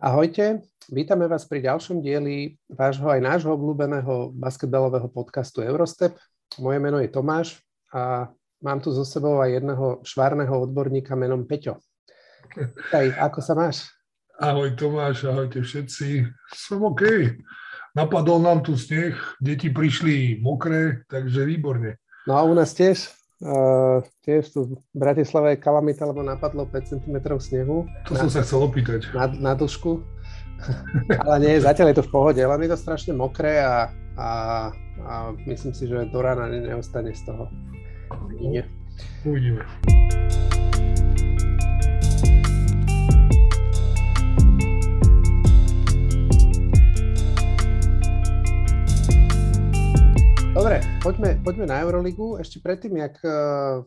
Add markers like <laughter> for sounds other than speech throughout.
Ahojte, vítame vás pri ďalšom dieli vášho aj nášho obľúbeného basketbalového podcastu Eurostep. Moje meno je Tomáš a mám tu so sebou aj jedného švárneho odborníka menom Peťo. Hej, ako sa máš? Ahoj Tomáš, ahojte všetci. Som OK. Napadol nám tu sneh, deti prišli mokré, takže výborne. No a u nás tiež, uh, tiež tu v Bratislave je kalamita, lebo napadlo 5 cm snehu. To som sa chcel opýtať. Na, na dĺžku. <laughs> Ale nie, zatiaľ je to v pohode, len je to strašne mokré a, a, a myslím si, že do rána neostane z toho. Nie. Uvidíme. Dobre, poďme, poďme na Euroligu. Ešte predtým, jak uh,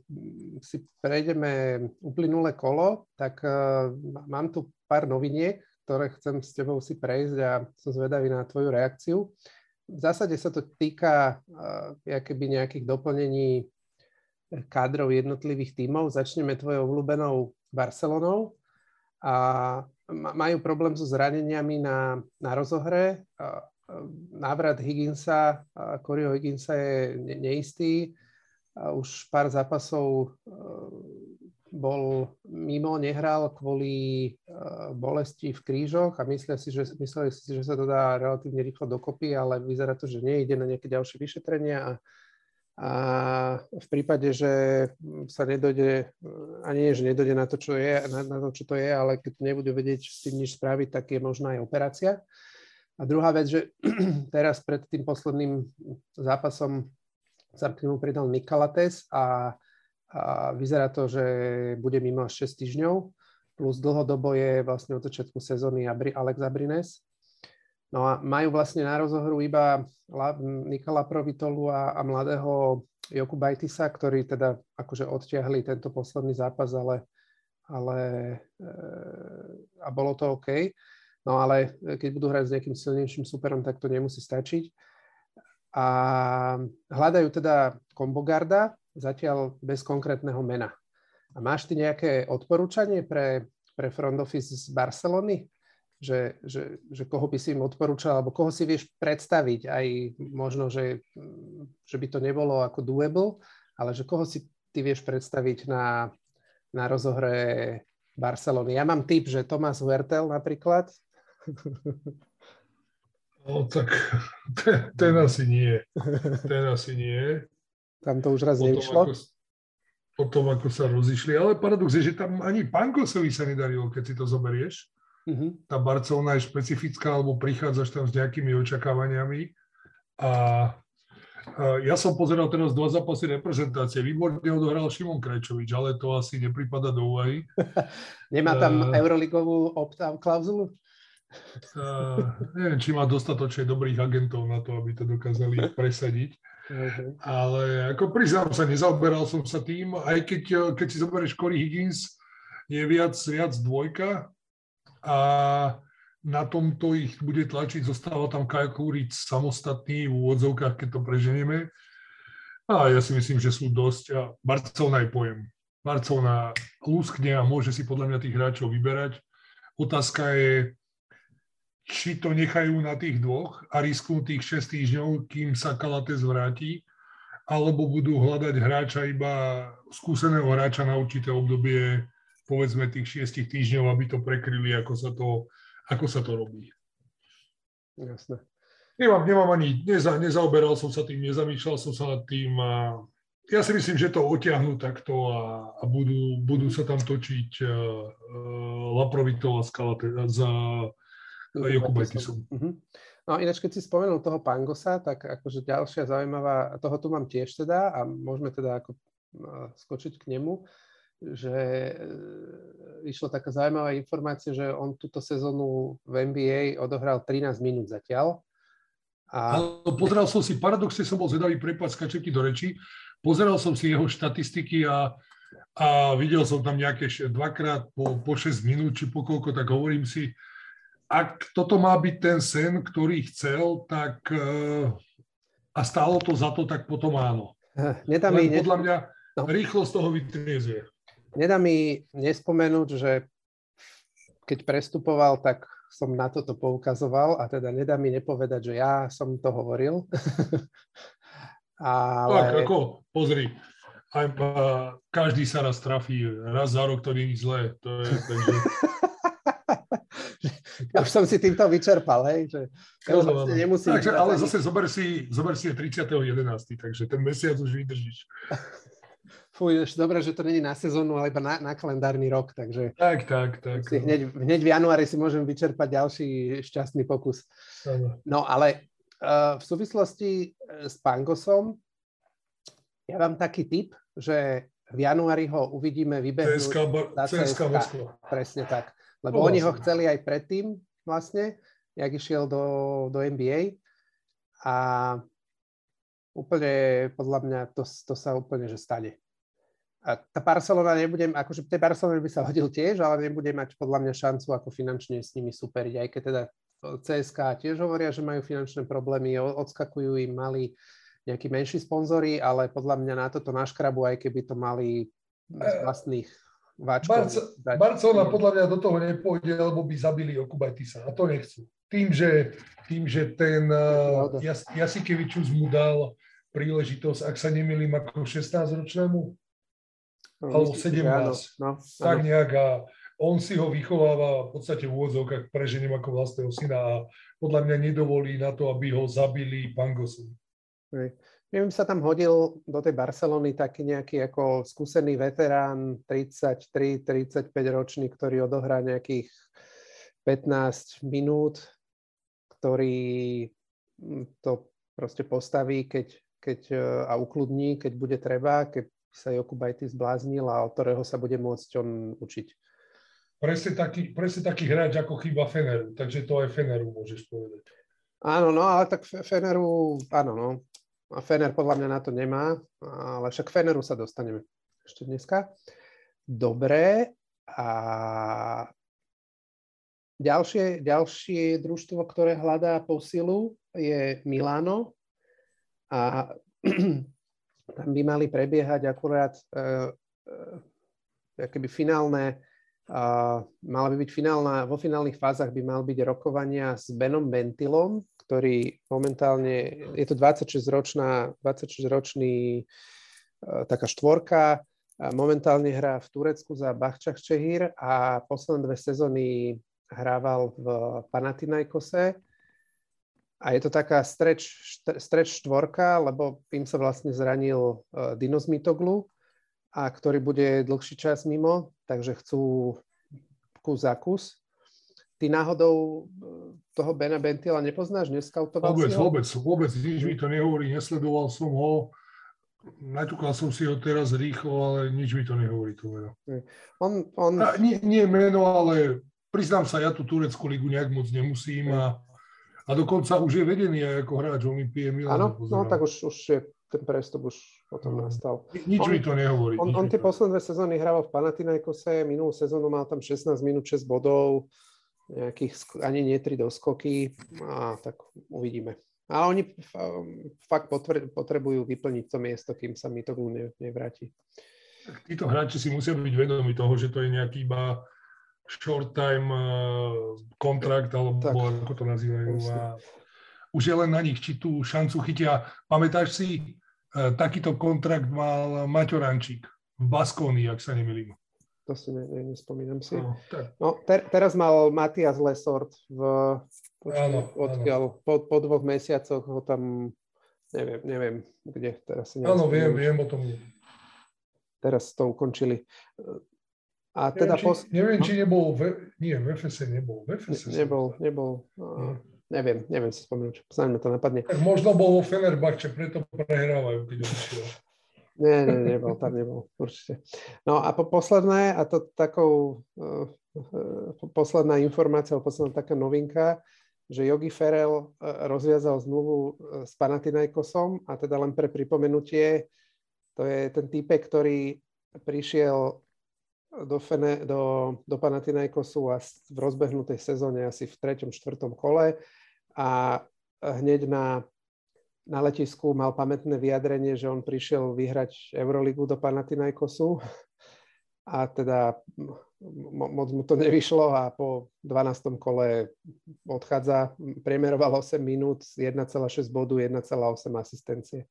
si prejdeme uplynulé kolo, tak uh, mám tu pár noviniek, ktoré chcem s tebou si prejsť a som zvedavý na tvoju reakciu. V zásade sa to týka uh, nejakých doplnení kádrov jednotlivých tímov. Začneme tvojou obľúbenou Barcelonou. A majú problém so zraneniami na, na rozohre. Uh, návrat Higginsa, Coreyho Higginsa je neistý. Už pár zápasov e, bol mimo, nehral kvôli e, bolesti v krížoch a myslia si, že, mysleli si, že sa to dá relatívne rýchlo dokopy, ale vyzerá to, že nie, na nejaké ďalšie vyšetrenia a, a v prípade, že sa nedojde, ani nie, že nedojde na to, čo je, na, na to, čo to je, ale keď nebudú vedieť s tým nič spraviť, tak je možná aj operácia. A druhá vec, že <clears throat> teraz pred tým posledným zápasom sa k nemu pridal Nikalates a, a vyzerá to, že bude mimo až 6 týždňov, plus dlhodobo je vlastne od začiatku sezóny Alex Abrines. No a majú vlastne na rozohru iba Nikola Provitolu a, a mladého Joku Bajtisa, ktorí teda akože odtiahli tento posledný zápas, ale, ale e, a bolo to OK. No ale e, keď budú hrať s nejakým silnejším superom, tak to nemusí stačiť. A hľadajú teda kombogarda, zatiaľ bez konkrétneho mena. A máš ty nejaké odporúčanie pre, pre front office z Barcelony? Že, že, že koho by si im odporúčal, alebo koho si vieš predstaviť, aj možno, že, že by to nebolo ako doable, ale že koho si ty vieš predstaviť na, na rozohre Barcelony. Ja mám tip, že Tomás Huertel napríklad, No tak ten, ten asi nie. Ten asi nie. Tam to už raz potom, nevyšlo? Ako, potom, ako sa rozišli. Ale paradox je, že tam ani Pankosovi sa nedarilo, keď si to zoberieš. Uh-huh. Tá Barcelona je špecifická, alebo prichádzaš tam s nejakými očakávaniami. A, a ja som pozeral teraz dva zápasy reprezentácie. Výborne odohral Šimon Krajčovič, ale to asi nepripada do úvahy. <laughs> Nemá tam uh, Euroligovú opt-out klauzulu? Uh, neviem, či má dostatočne dobrých agentov na to, aby to dokázali <laughs> presadiť. Okay. Ale ako priznám sa, nezaoberal som sa tým, aj keď, keď si zoberieš Corey Higgins, je viac, viac dvojka a na tomto ich bude tlačiť, zostáva tam Kyle Kuric samostatný v úvodzovkách, keď to preženieme. A ja si myslím, že sú dosť. A Barcelona aj pojem. Barcelona lúskne a môže si podľa mňa tých hráčov vyberať. Otázka je, či to nechajú na tých dvoch a risknú tých 6 týždňov, kým sa Kalates vráti, alebo budú hľadať hráča iba skúseného hráča na určité obdobie, povedzme tých 6 týždňov, aby to prekryli, ako sa to, ako sa to robí. Jasné. Nemám, nemám ani, neza, nezaoberal som sa tým, nezamýšľal som sa nad tým a ja si myslím, že to otiahnu takto a, a budú, budú sa tam točiť uh, uh, Laprovitov a Skalate, za Jokubajtisom. Uh-huh. Mhm. No ináč, keď si spomenul toho Pangosa, tak akože ďalšia zaujímavá, toho tu mám tiež teda a môžeme teda ako skočiť k nemu, že e, išla taká zaujímavá informácia, že on túto sezónu v NBA odohral 13 minút zatiaľ. A... Ale pozeral som si, paradoxne som bol zvedavý, prepad, skačem ti do reči, pozeral som si jeho štatistiky a, a videl som tam nejaké dvakrát po, po 6 minút, či po koľko, tak hovorím si, ak toto má byť ten sen, ktorý chcel, tak uh, a stálo to za to, tak potom áno. Nedá mi, podľa mňa no. rýchlo z toho vytriezuje. Nedá mi nespomenúť, že keď prestupoval, tak som na toto poukazoval a teda nedá mi nepovedať, že ja som to hovoril. <laughs> Ale... Tak, ako, pozri, aj, uh, každý sa raz trafí, raz za rok to nie je zlé. To je, takže... <laughs> ja <laughs> už som si týmto vyčerpal, hej, že no, no, no. nemusí... Takže, ale zase zober si, zober si 30.11., takže ten mesiac už vydržíš. <laughs> Fuj, dobre, že to není na sezónu, ale iba na, na kalendárny rok, takže... Tak, tak, tak. Si hneď, hneď v januári si môžem vyčerpať ďalší šťastný pokus. Ano. No ale uh, v súvislosti eh, s Pangosom ja mám taký tip, že v januári ho uvidíme vybehnúť CSK, CSK, CSK Presne tak. Lebo no, oni ho chceli aj predtým vlastne, jak išiel do, do NBA. A úplne, podľa mňa, to, to sa úplne, že stane. A tá Barcelona nebudem, akože tej Barcelona by sa hodil tiež, ale nebude mať podľa mňa šancu ako finančne s nimi superiť, aj keď teda CSK tiež hovoria, že majú finančné problémy, odskakujú im mali nejakí menší sponzory, ale podľa mňa na toto naškrabu, aj keby to mali z e, váčkov. Barce- Barcelona podľa mňa do toho nepôjde, lebo by zabili Okubajtisa a to nechcú. Tým, že, tým, že ten uh, Jas- Jasikevičus mu dal príležitosť, ak sa nemýlim, ako 16-ročnému, no, alebo 17. Áno, no, tak áno. nejak a on si ho vychováva v podstate v úvodzovkách preženiem ako vlastného syna a podľa mňa nedovolí na to, aby ho zabili Pangosom. Neviem, sa tam hodil do tej Barcelony taký nejaký ako skúsený veterán, 33-35 ročný, ktorý odohrá nejakých 15 minút, ktorý hm, to proste postaví keď, keď, e, a ukludní, keď bude treba, keď sa Joku Bajty zbláznil a od ktorého sa bude môcť on učiť. Presne taký, presne taký hráč ako chyba Feneru, takže to aj Feneru môžeš povedať. Áno, no, ale tak Feneru, áno, no. A Fener podľa mňa na to nemá, ale však Feneru sa dostaneme ešte dneska. Dobre. A ďalšie, ďalšie družstvo, ktoré hľadá posilu, je Milano. A <clears throat> tam by mali prebiehať akurát uh, uh, keby finálne, uh, mala by byť finálna, vo finálnych fázach by mal byť rokovania s Benom Bentilom, ktorý momentálne, je to 26-ročná, 26-ročný e, taká štvorka, momentálne hrá v Turecku za Bachčach Čehír a posledné dve sezóny hrával v Panathinaikose. A je to taká streč, streč štvorka, lebo tým sa vlastne zranil e, Dinos Mitoglu, a ktorý bude dlhší čas mimo, takže chcú kus za kus. Ty náhodou e, toho Bena Bentila nepoznáš? Neskautoval vôbec, si ho? Vôbec, vôbec, nič mi to nehovorí, nesledoval som ho. Naťukal som si ho teraz rýchlo, ale nič mi to nehovorí to meno. On, on... A, nie, nie meno, ale priznám sa, ja tú tureckú ligu nejak moc nemusím a, a dokonca už je vedený aj ako hráč Olympie Milano. Áno, no tak už, už je ten prestup už potom no. nastal. Nič on, mi to nehovorí. On, on tie posledné dve sezóny hrával v Panathinaikose, minulú sezónu mal tam 16 minút, 6 bodov, nejakých ani nie tri doskoky a tak uvidíme. Ale oni fakt potrebujú vyplniť to miesto, kým sa mi to nevráti. Títo hráči si musia byť vedomi toho, že to je nejaký iba short time uh, kontrakt, alebo tak. ako to nazývajú. A už je len na nich, či tú šancu chytia. Pamätáš si, uh, takýto kontrakt mal Maťo Rančík v Baskónii, ak sa nemýlim. To si ne, ne, nespomínam si. No, no ter, teraz mal Matias Lesort v, áno, odkiaľ, Po, po dvoch mesiacoch ho tam, neviem, neviem kde, teraz si Áno, viem, viem o tom. Teraz to ukončili. A neviem, teda či, pos... neviem, či nebol, v, nie, v FS nebol. V FS nebol, nebol. Uh, neviem, neviem si spomenúť, snáď ma to napadne. Tak možno bol vo Fenerbahče, preto prehrávajú, keď odišiel. Nie, nie, nebol, tam nebol, určite. No a po posledné, a to takou uh, posledná informácia, posledná taká novinka, že Yogi Ferel uh, rozviazal zmluvu s Panathinaikosom a teda len pre pripomenutie, to je ten typek, ktorý prišiel do, Fene, do, do Panathinaikosu a v rozbehnutej sezóne asi v treťom, štvrtom kole a hneď na na letisku mal pamätné vyjadrenie, že on prišiel vyhrať Euroligu do Panathinaikosu a teda moc mu to nevyšlo a po 12. kole odchádza. Priemeroval 8 minút, 1,6 bodu, 1,8 asistencie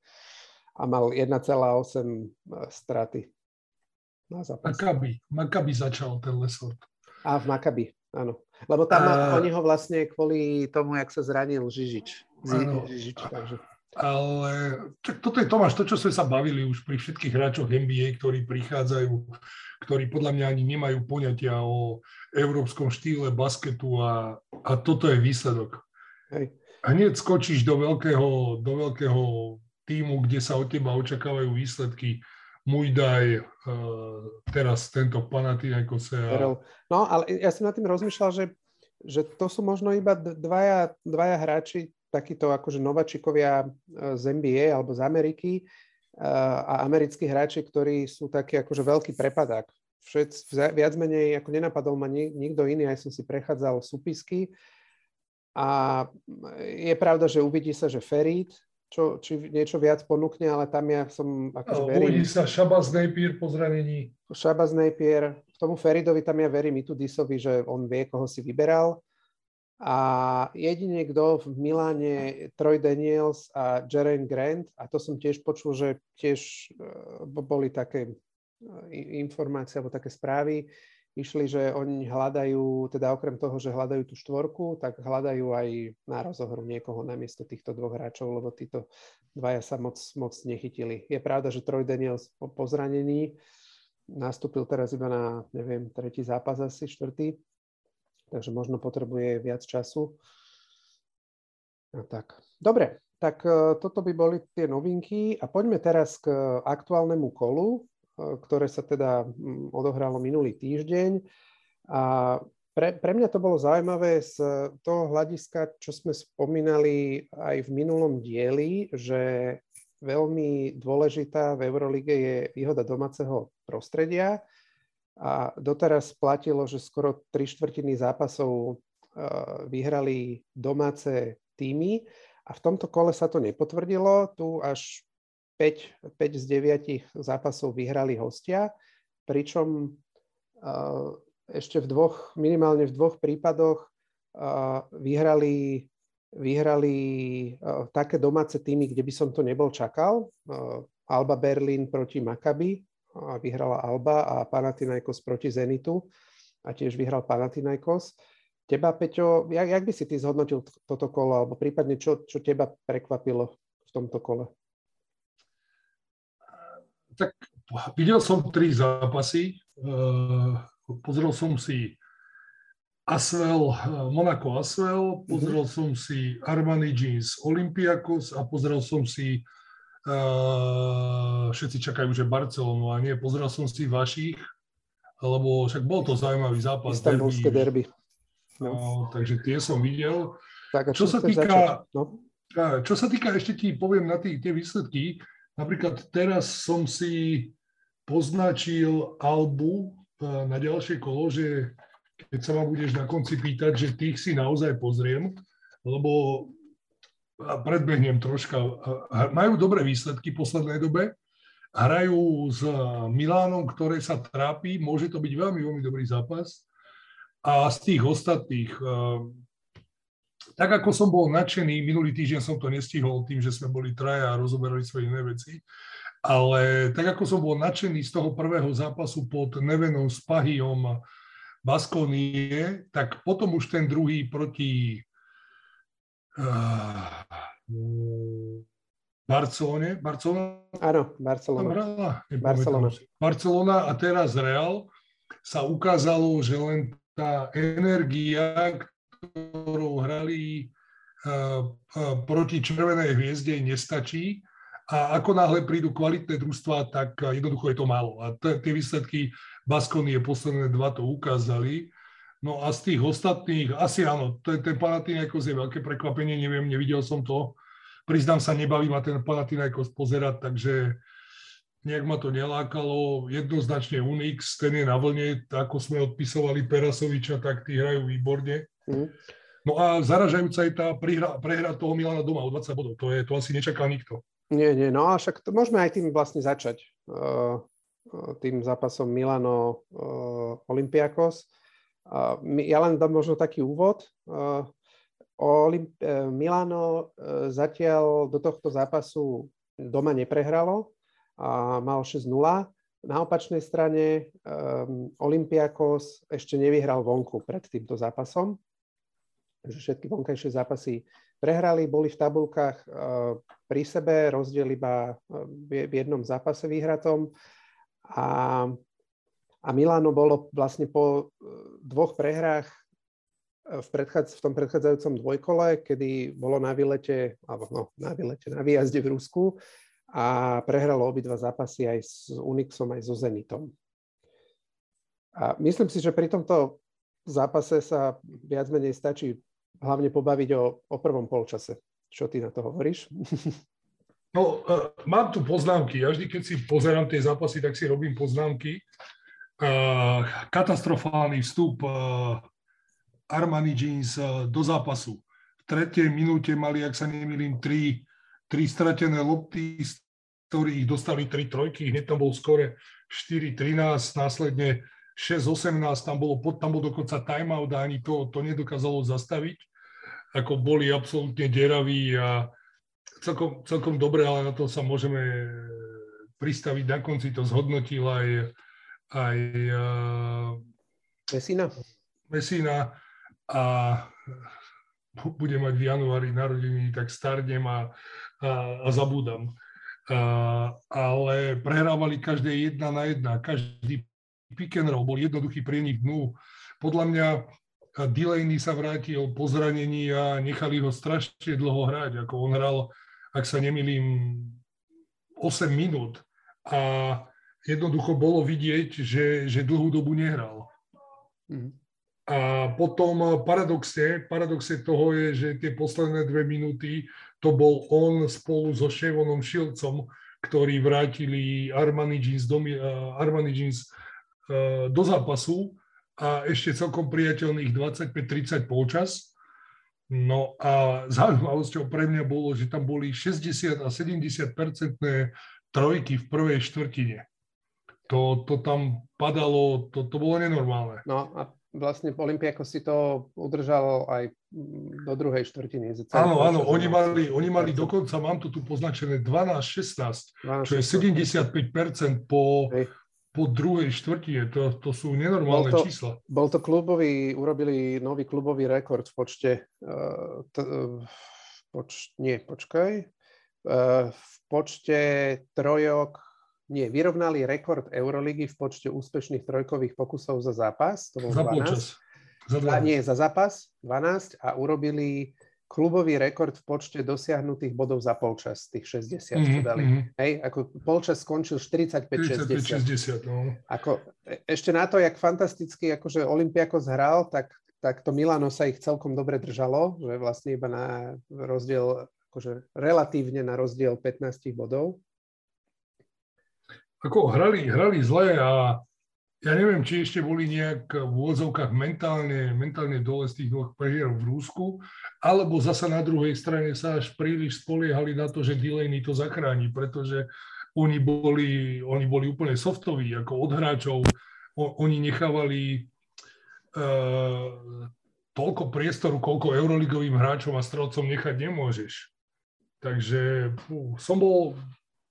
a mal 1,8 e, straty na zápas. Makabi, Makabi začal ten Lesort. A v Makabi, áno. Lebo tam a... oni ho vlastne kvôli tomu, jak sa zranil Žižič. Žižič takže. Ale tak toto je Tomáš, to, čo sme sa bavili už pri všetkých hráčoch NBA, ktorí prichádzajú, ktorí podľa mňa ani nemajú poňatia o európskom štýle basketu a, a toto je výsledok. Hej. Hneď skočíš do veľkého, do veľkého týmu, kde sa od teba očakávajú výsledky. Môj daj, uh, teraz tento Panathinaikose. A... No, ale ja som nad tým rozmýšľal, že, že to sú možno iba dvaja, dvaja hráči, takíto akože novačikovia e, z NBA alebo z Ameriky e, a americkí hráči, ktorí sú takí akože veľký prepadák. Všetci, viac menej, ako nenapadol ma nikto iný, aj som si prechádzal súpisky a je pravda, že uvidí sa, že Ferit, čo, či niečo viac ponúkne, ale tam ja som akože verím. Uvidí sa Šabas Napier po zranení. Šabas Napier, tomu Feridovi tam ja verím i tu Disovi, že on vie, koho si vyberal. A jedine kto v Miláne, Troy Daniels a Jaren Grant, a to som tiež počul, že tiež e, boli také e, informácie alebo také správy, išli, že oni hľadajú, teda okrem toho, že hľadajú tú štvorku, tak hľadajú aj na rozohru niekoho namiesto týchto dvoch hráčov, lebo títo dvaja sa moc, moc nechytili. Je pravda, že Troy Daniels po, po zranení nastúpil teraz iba na, neviem, tretí zápas asi, štvrtý, takže možno potrebuje viac času. A tak. Dobre, tak e, toto by boli tie novinky a poďme teraz k aktuálnemu kolu, e, ktoré sa teda odohralo minulý týždeň. A pre, pre mňa to bolo zaujímavé z toho hľadiska, čo sme spomínali aj v minulom dieli, že veľmi dôležitá v Eurolige je výhoda domáceho prostredia a doteraz platilo, že skoro tri štvrtiny zápasov vyhrali domáce týmy a v tomto kole sa to nepotvrdilo. Tu až 5, 5 z 9 zápasov vyhrali hostia, pričom ešte v dvoch, minimálne v dvoch prípadoch vyhrali, vyhrali také domáce týmy, kde by som to nebol čakal. Alba Berlin proti Maccabi, vyhrala Alba a Panathinaikos proti Zenitu a tiež vyhral Panathinaikos. Teba, Peťo, jak, jak by si ty zhodnotil toto kolo, alebo prípadne čo, čo teba prekvapilo v tomto kole? Tak videl som tri zápasy. Uh, pozrel som si Asvel, Monaco Asvel, pozrel mm-hmm. som si Armani Jeans Olympiakos a pozrel som si všetci čakajú, že Barcelonu a nie. Pozrel som si vašich, lebo však bol to zaujímavý zápas. Istanbulské derby. No. Uh, takže tie som videl. Tak, čo, čo sa týka, no? čo sa týka, ešte ti poviem na tí, tie výsledky. Napríklad teraz som si poznačil Albu na ďalšie kolo, že keď sa ma budeš na konci pýtať, že tých si naozaj pozriem, lebo predbehnem troška. Majú dobré výsledky v poslednej dobe. Hrajú s Milánom, ktoré sa trápi. Môže to byť veľmi, veľmi dobrý zápas. A z tých ostatných, tak ako som bol nadšený, minulý týždeň som to nestihol tým, že sme boli traja a rozoberali svoje iné veci, ale tak ako som bol nadšený z toho prvého zápasu pod Nevenom s Pahijom Baskonie, tak potom už ten druhý proti Barcelone. Barcelona? Áno, Barcelona. Barcelona. Barcelona a teraz Real sa ukázalo, že len tá energia, ktorou hrali uh, uh, proti Červenej hviezde, nestačí. A ako náhle prídu kvalitné družstva, tak jednoducho je to málo. A t- tie výsledky Baskonie posledné dva to ukázali. No a z tých ostatných, asi áno, ten, ten Panathinaikos je veľké prekvapenie, neviem, nevidel som to. Priznám sa, nebaví ma ten Panathinaikos pozerať, takže nejak ma to nelákalo. Jednoznačne Unix, ten je na vlne, ako sme odpisovali Perasoviča, tak tí hrajú výborne. Mm. No a zaražajúca je tá prehra, prehra toho Milana doma o 20 bodov. To, je, to asi nečaká nikto. Nie, nie, no a však to môžeme aj tým vlastne začať. Uh, tým zápasom Milano Olympiakos. Ja len dám možno taký úvod. Olymp- Milano zatiaľ do tohto zápasu doma neprehralo a mal 6-0. Na opačnej strane um, Olympiakos ešte nevyhral vonku pred týmto zápasom. Takže všetky vonkajšie zápasy prehrali, boli v tabulkách uh, pri sebe, rozdiel iba v, jednom zápase vyhratom. A, a Milano bolo vlastne po dvoch prehrách v, predchádz, v tom predchádzajúcom dvojkole, kedy bolo na výlete, alebo no, na výlete, na výjazde v Rusku, a prehralo obidva zápasy aj s Unixom, aj so Zenitom. A myslím si, že pri tomto zápase sa viac menej stačí hlavne pobaviť o, o prvom polčase. Čo ty na to hovoríš? No, uh, mám tu poznámky. Ja vždy, keď si pozerám tie zápasy, tak si robím poznámky. Uh, katastrofálny vstup uh, Armani Jeans uh, do zápasu. V tretej minúte mali, ak sa nemýlim, tri, tri stratené lopty, z ktorých dostali tri trojky, hneď tam bol skore 4-13, následne 6-18, tam, bolo, tam bol dokonca timeout a ani to, to nedokázalo zastaviť. Ako boli absolútne deraví a celkom, celkom dobre, ale na to sa môžeme pristaviť. Na konci to zhodnotil aj, aj uh, Mesina. Mesina a bude mať v januári narodení, tak starnem a, a, a zabúdam ale prehrávali každé jedna na jedna, každý pick and roll bol jednoduchý pre nich dnu. Podľa mňa Delaney sa vrátil po zranení a nechali ho strašne dlho hrať, ako on hral, ak sa nemilím, 8 minút a jednoducho bolo vidieť, že, že dlhú dobu nehral. Mm. A potom paradoxe, paradoxe toho je, že tie posledné dve minúty to bol on spolu so Shevonom Šilcom, ktorí vrátili Armani Jeans do, uh, Armani Jeans, uh, do zápasu a ešte celkom priateľných 25-30 polčas. No a zaujímavosťou pre mňa bolo, že tam boli 60 a 70 percentné trojky v prvej štvrtine. To, to tam padalo, to, to bolo nenormálne. No a vlastne Olympiako si to udržal aj do druhej štvrtiny. Áno, áno, oni mali, oni mali dokonca, mám to tu poznačené 12-16, čo je 75% po, po druhej štvrtine. To, to sú nenormálne bol to, čísla. Bol to klubový, urobili nový klubový rekord v počte, uh, t, uh, poč, nie, počkaj, uh, v počte trojok nie, vyrovnali rekord Euroligy v počte úspešných trojkových pokusov za zápas. To bol za 12. Počas. Za 12. A nie, za zápas 12 a urobili klubový rekord v počte dosiahnutých bodov za polčas, tých 60, mm-hmm, čo mhm, dali. Mm-hmm. Hej, ako polčas skončil 45-60. no. Ako, e, ešte na to, jak fantasticky akože Olympiakos hral, tak, tak to Milano sa ich celkom dobre držalo, že vlastne iba na rozdiel, akože relatívne na rozdiel 15 bodov ako hrali, hrali zle a ja neviem, či ešte boli nejak v úvodzovkách mentálne, mentálne dole z tých dvoch prehier v Rúsku, alebo zasa na druhej strane sa až príliš spoliehali na to, že Delaney to zachráni, pretože oni boli, oni boli úplne softoví, ako od hráčov. O, oni nechávali uh, toľko priestoru, koľko euroligovým hráčom a strelcom nechať nemôžeš. Takže fú, som bol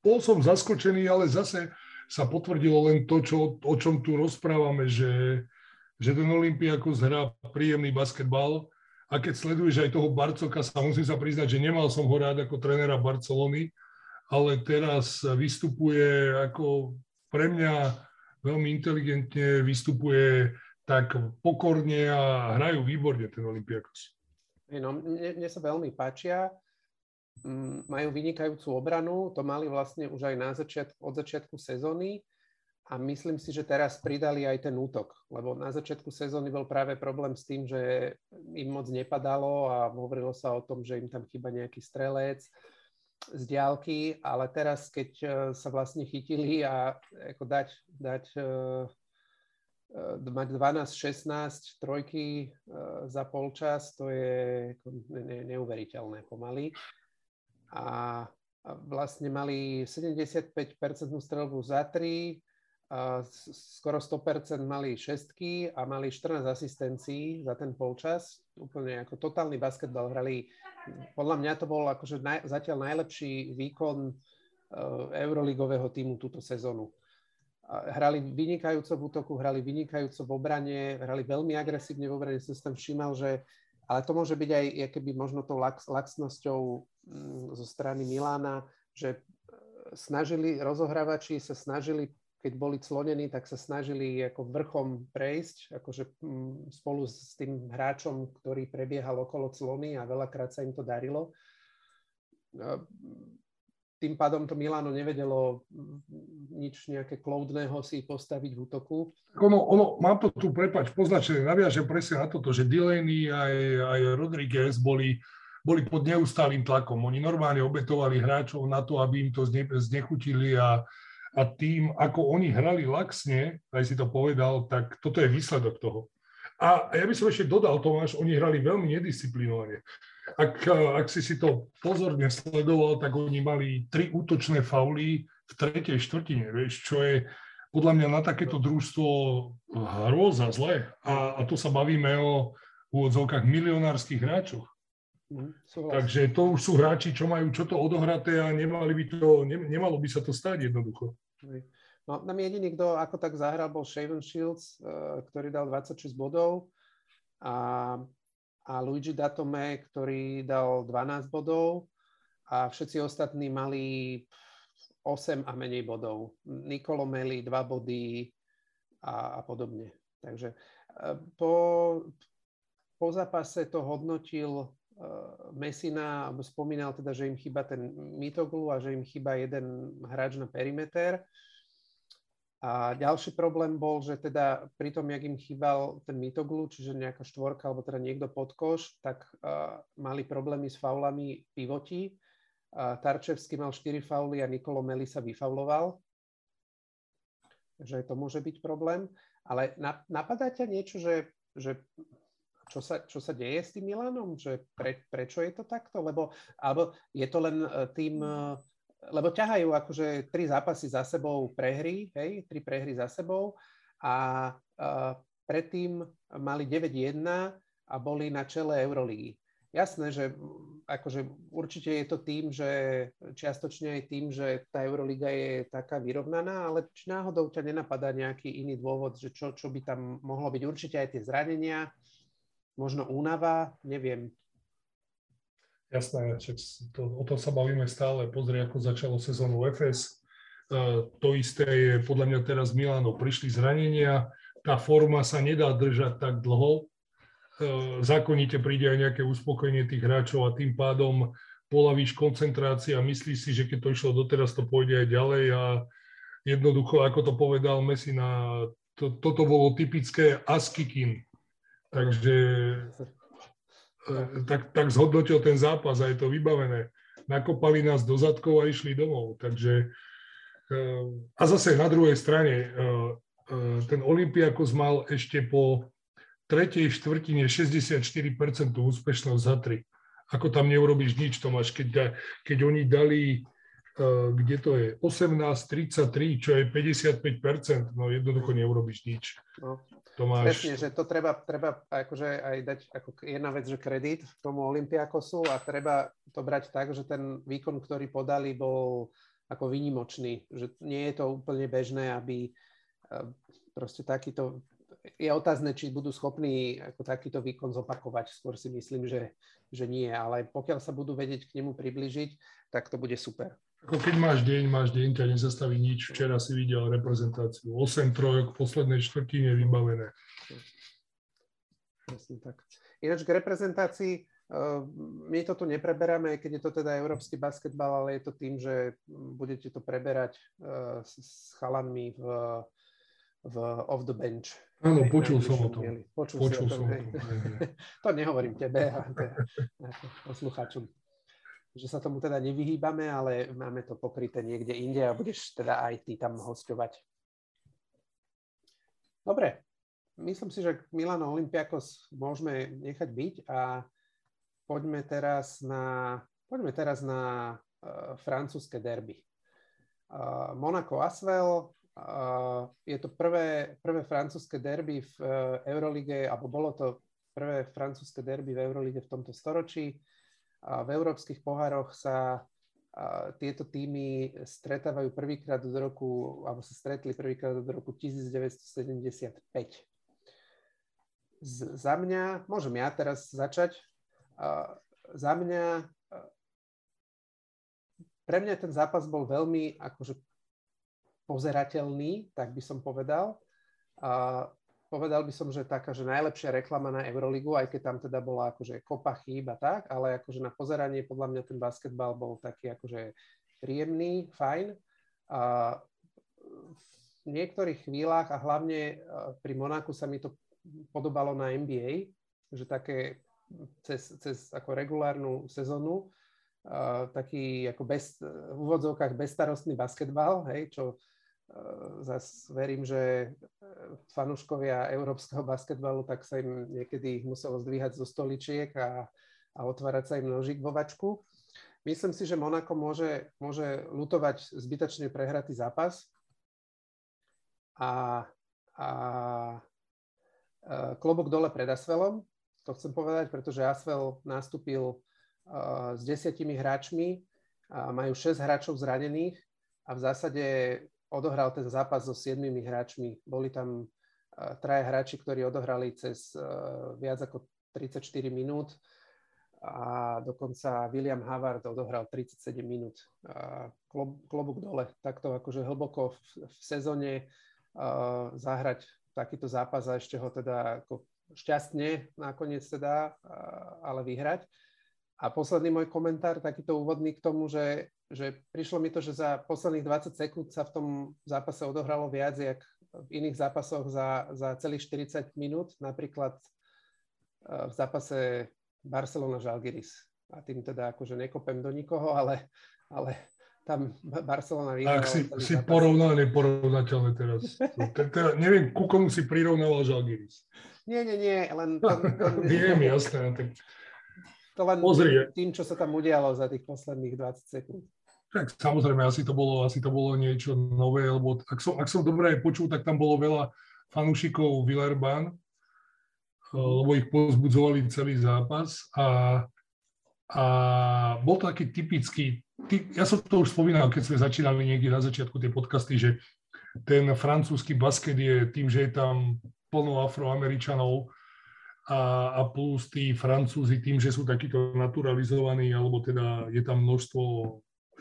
bol som zaskočený, ale zase sa potvrdilo len to, čo, o čom tu rozprávame, že, že ten Olympiakos hrá príjemný basketbal a keď sleduješ aj toho Barcoka, sa musím sa priznať, že nemal som ho rád ako trénera Barcelony, ale teraz vystupuje ako pre mňa veľmi inteligentne, vystupuje tak pokorne a hrajú výborne ten Olympiakos. No, mne, mne sa veľmi páčia majú vynikajúcu obranu, to mali vlastne už aj na začiatku, od začiatku sezóny a myslím si, že teraz pridali aj ten útok, lebo na začiatku sezóny bol práve problém s tým, že im moc nepadalo a hovorilo sa o tom, že im tam chýba nejaký strelec z diálky, ale teraz, keď e, sa vlastne chytili a ako dať, dať uh, mať 12-16 trojky za polčas, to je neuveriteľné pomaly a vlastne mali 75% strelbu za 3 skoro 100% mali šestky a mali 14 asistencií za ten polčas. Úplne ako totálny basketbal hrali. Podľa mňa to bol akože naj, zatiaľ najlepší výkon uh, euroligového týmu túto sezónu. Hrali vynikajúco v útoku, hrali vynikajúco v obrane, hrali veľmi agresívne v obrane. Som si tam všímal, že ale to môže byť aj keby možno tou lax, laxnosťou mm, zo strany Milána, že snažili, rozohrávači sa snažili keď boli clonení, tak sa snažili ako vrchom prejsť, akože mm, spolu s tým hráčom, ktorý prebiehal okolo clony a veľakrát sa im to darilo. Tým pádom to Milano nevedelo nič nejaké kloudného si postaviť v útoku. Ono, ono, mám to tu, prepač, poznačené, naviažem presne na toto, že Delaney aj, aj Rodriguez boli, boli pod neustálým tlakom. Oni normálne obetovali hráčov na to, aby im to zne, znechutili a, a tým, ako oni hrali laxne, aj si to povedal, tak toto je výsledok toho. A ja by som ešte dodal, Tomáš, oni hrali veľmi nedisciplinovane. Ak, ak si si to pozorne sledoval, tak oni mali tri útočné fauly v tretej štvrtine, vieš, čo je podľa mňa na takéto družstvo hrôza zle. A, a to sa bavíme o úvodzovkách milionárskych hráčoch. Mm, Takže to už sú hráči, čo majú čo to odohraté a nemali by to, ne, nemalo by sa to stať jednoducho. No, nám jediný, kto ako tak zahral, bol Shaven Shields, uh, ktorý dal 26 bodov a, a Luigi Datome, ktorý dal 12 bodov a všetci ostatní mali 8 a menej bodov. Nicolo Meli 2 body a, a podobne. Takže uh, po, po zápase to hodnotil Eh, Mesina spomínal teda, že im chýba ten Mitoglu a že im chýba jeden hráč na perimeter. A ďalší problém bol, že teda pri tom, jak im chýbal ten Mitoglu, čiže nejaká štvorka alebo teda niekto pod koš, tak uh, mali problémy s faulami pivoti. Uh, Tarčevský mal 4 fauly a Nikolo Meli sa vyfauloval. Takže to môže byť problém. Ale napadá ťa niečo, že, že čo sa, čo sa deje s tým Milanom? Že pre, prečo je to takto? Lebo, alebo je to len e, tým, e, lebo ťahajú akože tri zápasy za sebou prehry, hej, tri prehry za sebou a uh, predtým mali 9-1 a boli na čele Eurolígy. Jasné, že akože určite je to tým, že čiastočne aj tým, že tá Euroliga je taká vyrovnaná, ale či náhodou ťa nenapadá nejaký iný dôvod, že čo, čo by tam mohlo byť. Určite aj tie zranenia, možno únava, neviem. Jasné, to, o tom sa bavíme stále. Pozri, ako začalo sezónu FS. Uh, to isté je podľa mňa teraz Milano. Prišli zranenia, tá forma sa nedá držať tak dlho. Uh, zákonite príde aj nejaké uspokojenie tých hráčov a tým pádom polavíš koncentrácia a myslíš si, že keď to išlo doteraz, to pôjde aj ďalej a jednoducho, ako to povedal Messina, to, toto bolo typické Askikin Takže tak, tak zhodnotil ten zápas a je to vybavené. Nakopali nás do zadkov a išli domov. Takže eh, a zase na druhej strane eh, ten Olympiakos mal ešte po tretej štvrtine 64% úspešnosť za tri. Ako tam neurobiš nič, Tomáš, keď, keď oni dali, kde to je, 18-33, čo je 55%, no jednoducho neurobiš nič. No. Tomáš... Presne, že to treba, treba akože aj dať ako jedna vec, že kredit tomu Olympiakosu a treba to brať tak, že ten výkon, ktorý podali, bol ako výnimočný. Že nie je to úplne bežné, aby eh, proste takýto... Je otázne, či budú schopní ako takýto výkon zopakovať. Skôr si myslím, že, že nie. Ale pokiaľ sa budú vedieť k nemu približiť, tak to bude super. Ako keď máš deň, máš deň, ťa nezastaví nič. Včera si videl reprezentáciu. 8 trojok poslednej štvrtine vybavené. Presne tak. Ináč k reprezentácii, uh, my to tu nepreberáme, keď je to teda európsky basketbal, ale je to tým, že budete to preberať s, s chalanmi v, v off the bench. Áno, počul som o tom. Počul, počul som o tom. <laughs> to nehovorím tebe, ale <laughs> poslucháčom že sa tomu teda nevyhýbame, ale máme to pokryté niekde inde a budeš teda aj ty tam hostovať. Dobre, myslím si, že Milano Olympiakos môžeme nechať byť a poďme teraz na, poďme teraz na uh, francúzske derby. Uh, Monaco Asvel, Je to prvé, prvé francúzske derby v Eurolige, alebo bolo to prvé francúzske derby v Eurolige v tomto storočí. V európskych pohároch sa tieto týmy stretávajú prvýkrát od roku, alebo sa stretli prvýkrát od roku 1975. Z, za mňa, môžem ja teraz začať, za mňa, pre mňa ten zápas bol veľmi akože pozerateľný, tak by som povedal. Povedal by som, že taká, že najlepšia reklama na Euroligu, aj keď tam teda bola akože kopa chýb a tak, ale akože na pozeranie podľa mňa ten basketbal bol taký akože príjemný, fajn. A v niektorých chvíľach a hlavne pri Monaku sa mi to podobalo na NBA, že také cez, cez ako regulárnu sezónu, uh, taký ako bez, v úvodzovkách bezstarostný basketbal, hej, čo zas verím, že eh, fanúškovia európskeho basketbalu, tak sa im niekedy muselo zdvíhať zo stoličiek a, a otvárať sa im nožík vo vačku. Myslím si, že Monako môže, môže lutovať zbytočne prehratý zápas a, a, a eh, klobok dole pred Asvelom, to chcem povedať, pretože Asvel nastúpil s desiatimi hráčmi, a majú 6 hráčov zranených a v zásade odohral ten zápas so siedmimi hráčmi. Boli tam uh, traja hráči, ktorí odohrali cez uh, viac ako 34 minút a dokonca William Havard odohral 37 minút. Uh, klob, klobúk dole, takto akože hlboko v, v sezóne uh, zahrať takýto zápas a ešte ho teda ako šťastne nakoniec teda, uh, ale vyhrať. A posledný môj komentár, takýto úvodný k tomu, že, že prišlo mi to, že za posledných 20 sekúnd sa v tom zápase odohralo viac, jak v iných zápasoch za, za celých 40 minút, napríklad eh, v zápase Barcelona-Žalgiris. A tým teda akože nekopem do nikoho, ale, ale tam Barcelona vyhrala. Ak si, si porovnal neporovnateľné teraz. <laughs> teda, neviem, ku komu si prirovnal Žalgiris. Nie, nie, nie, len... To, <laughs> to, Viem, jasné. No tak to len Pozri. tým, čo sa tam udialo za tých posledných 20 sekúnd. Tak samozrejme, asi to bolo, asi to bolo niečo nové, lebo ak som, ak som dobre počul, tak tam bolo veľa fanúšikov Villarban, eh, lebo ich pozbudzovali celý zápas a, a bol to taký typický, ty, ja som to už spomínal, keď sme začínali niekde na začiatku tie podcasty, že ten francúzsky basket je tým, že je tam plno afroameričanov, a, a plus tí Francúzi tým, že sú takíto naturalizovaní, alebo teda je tam množstvo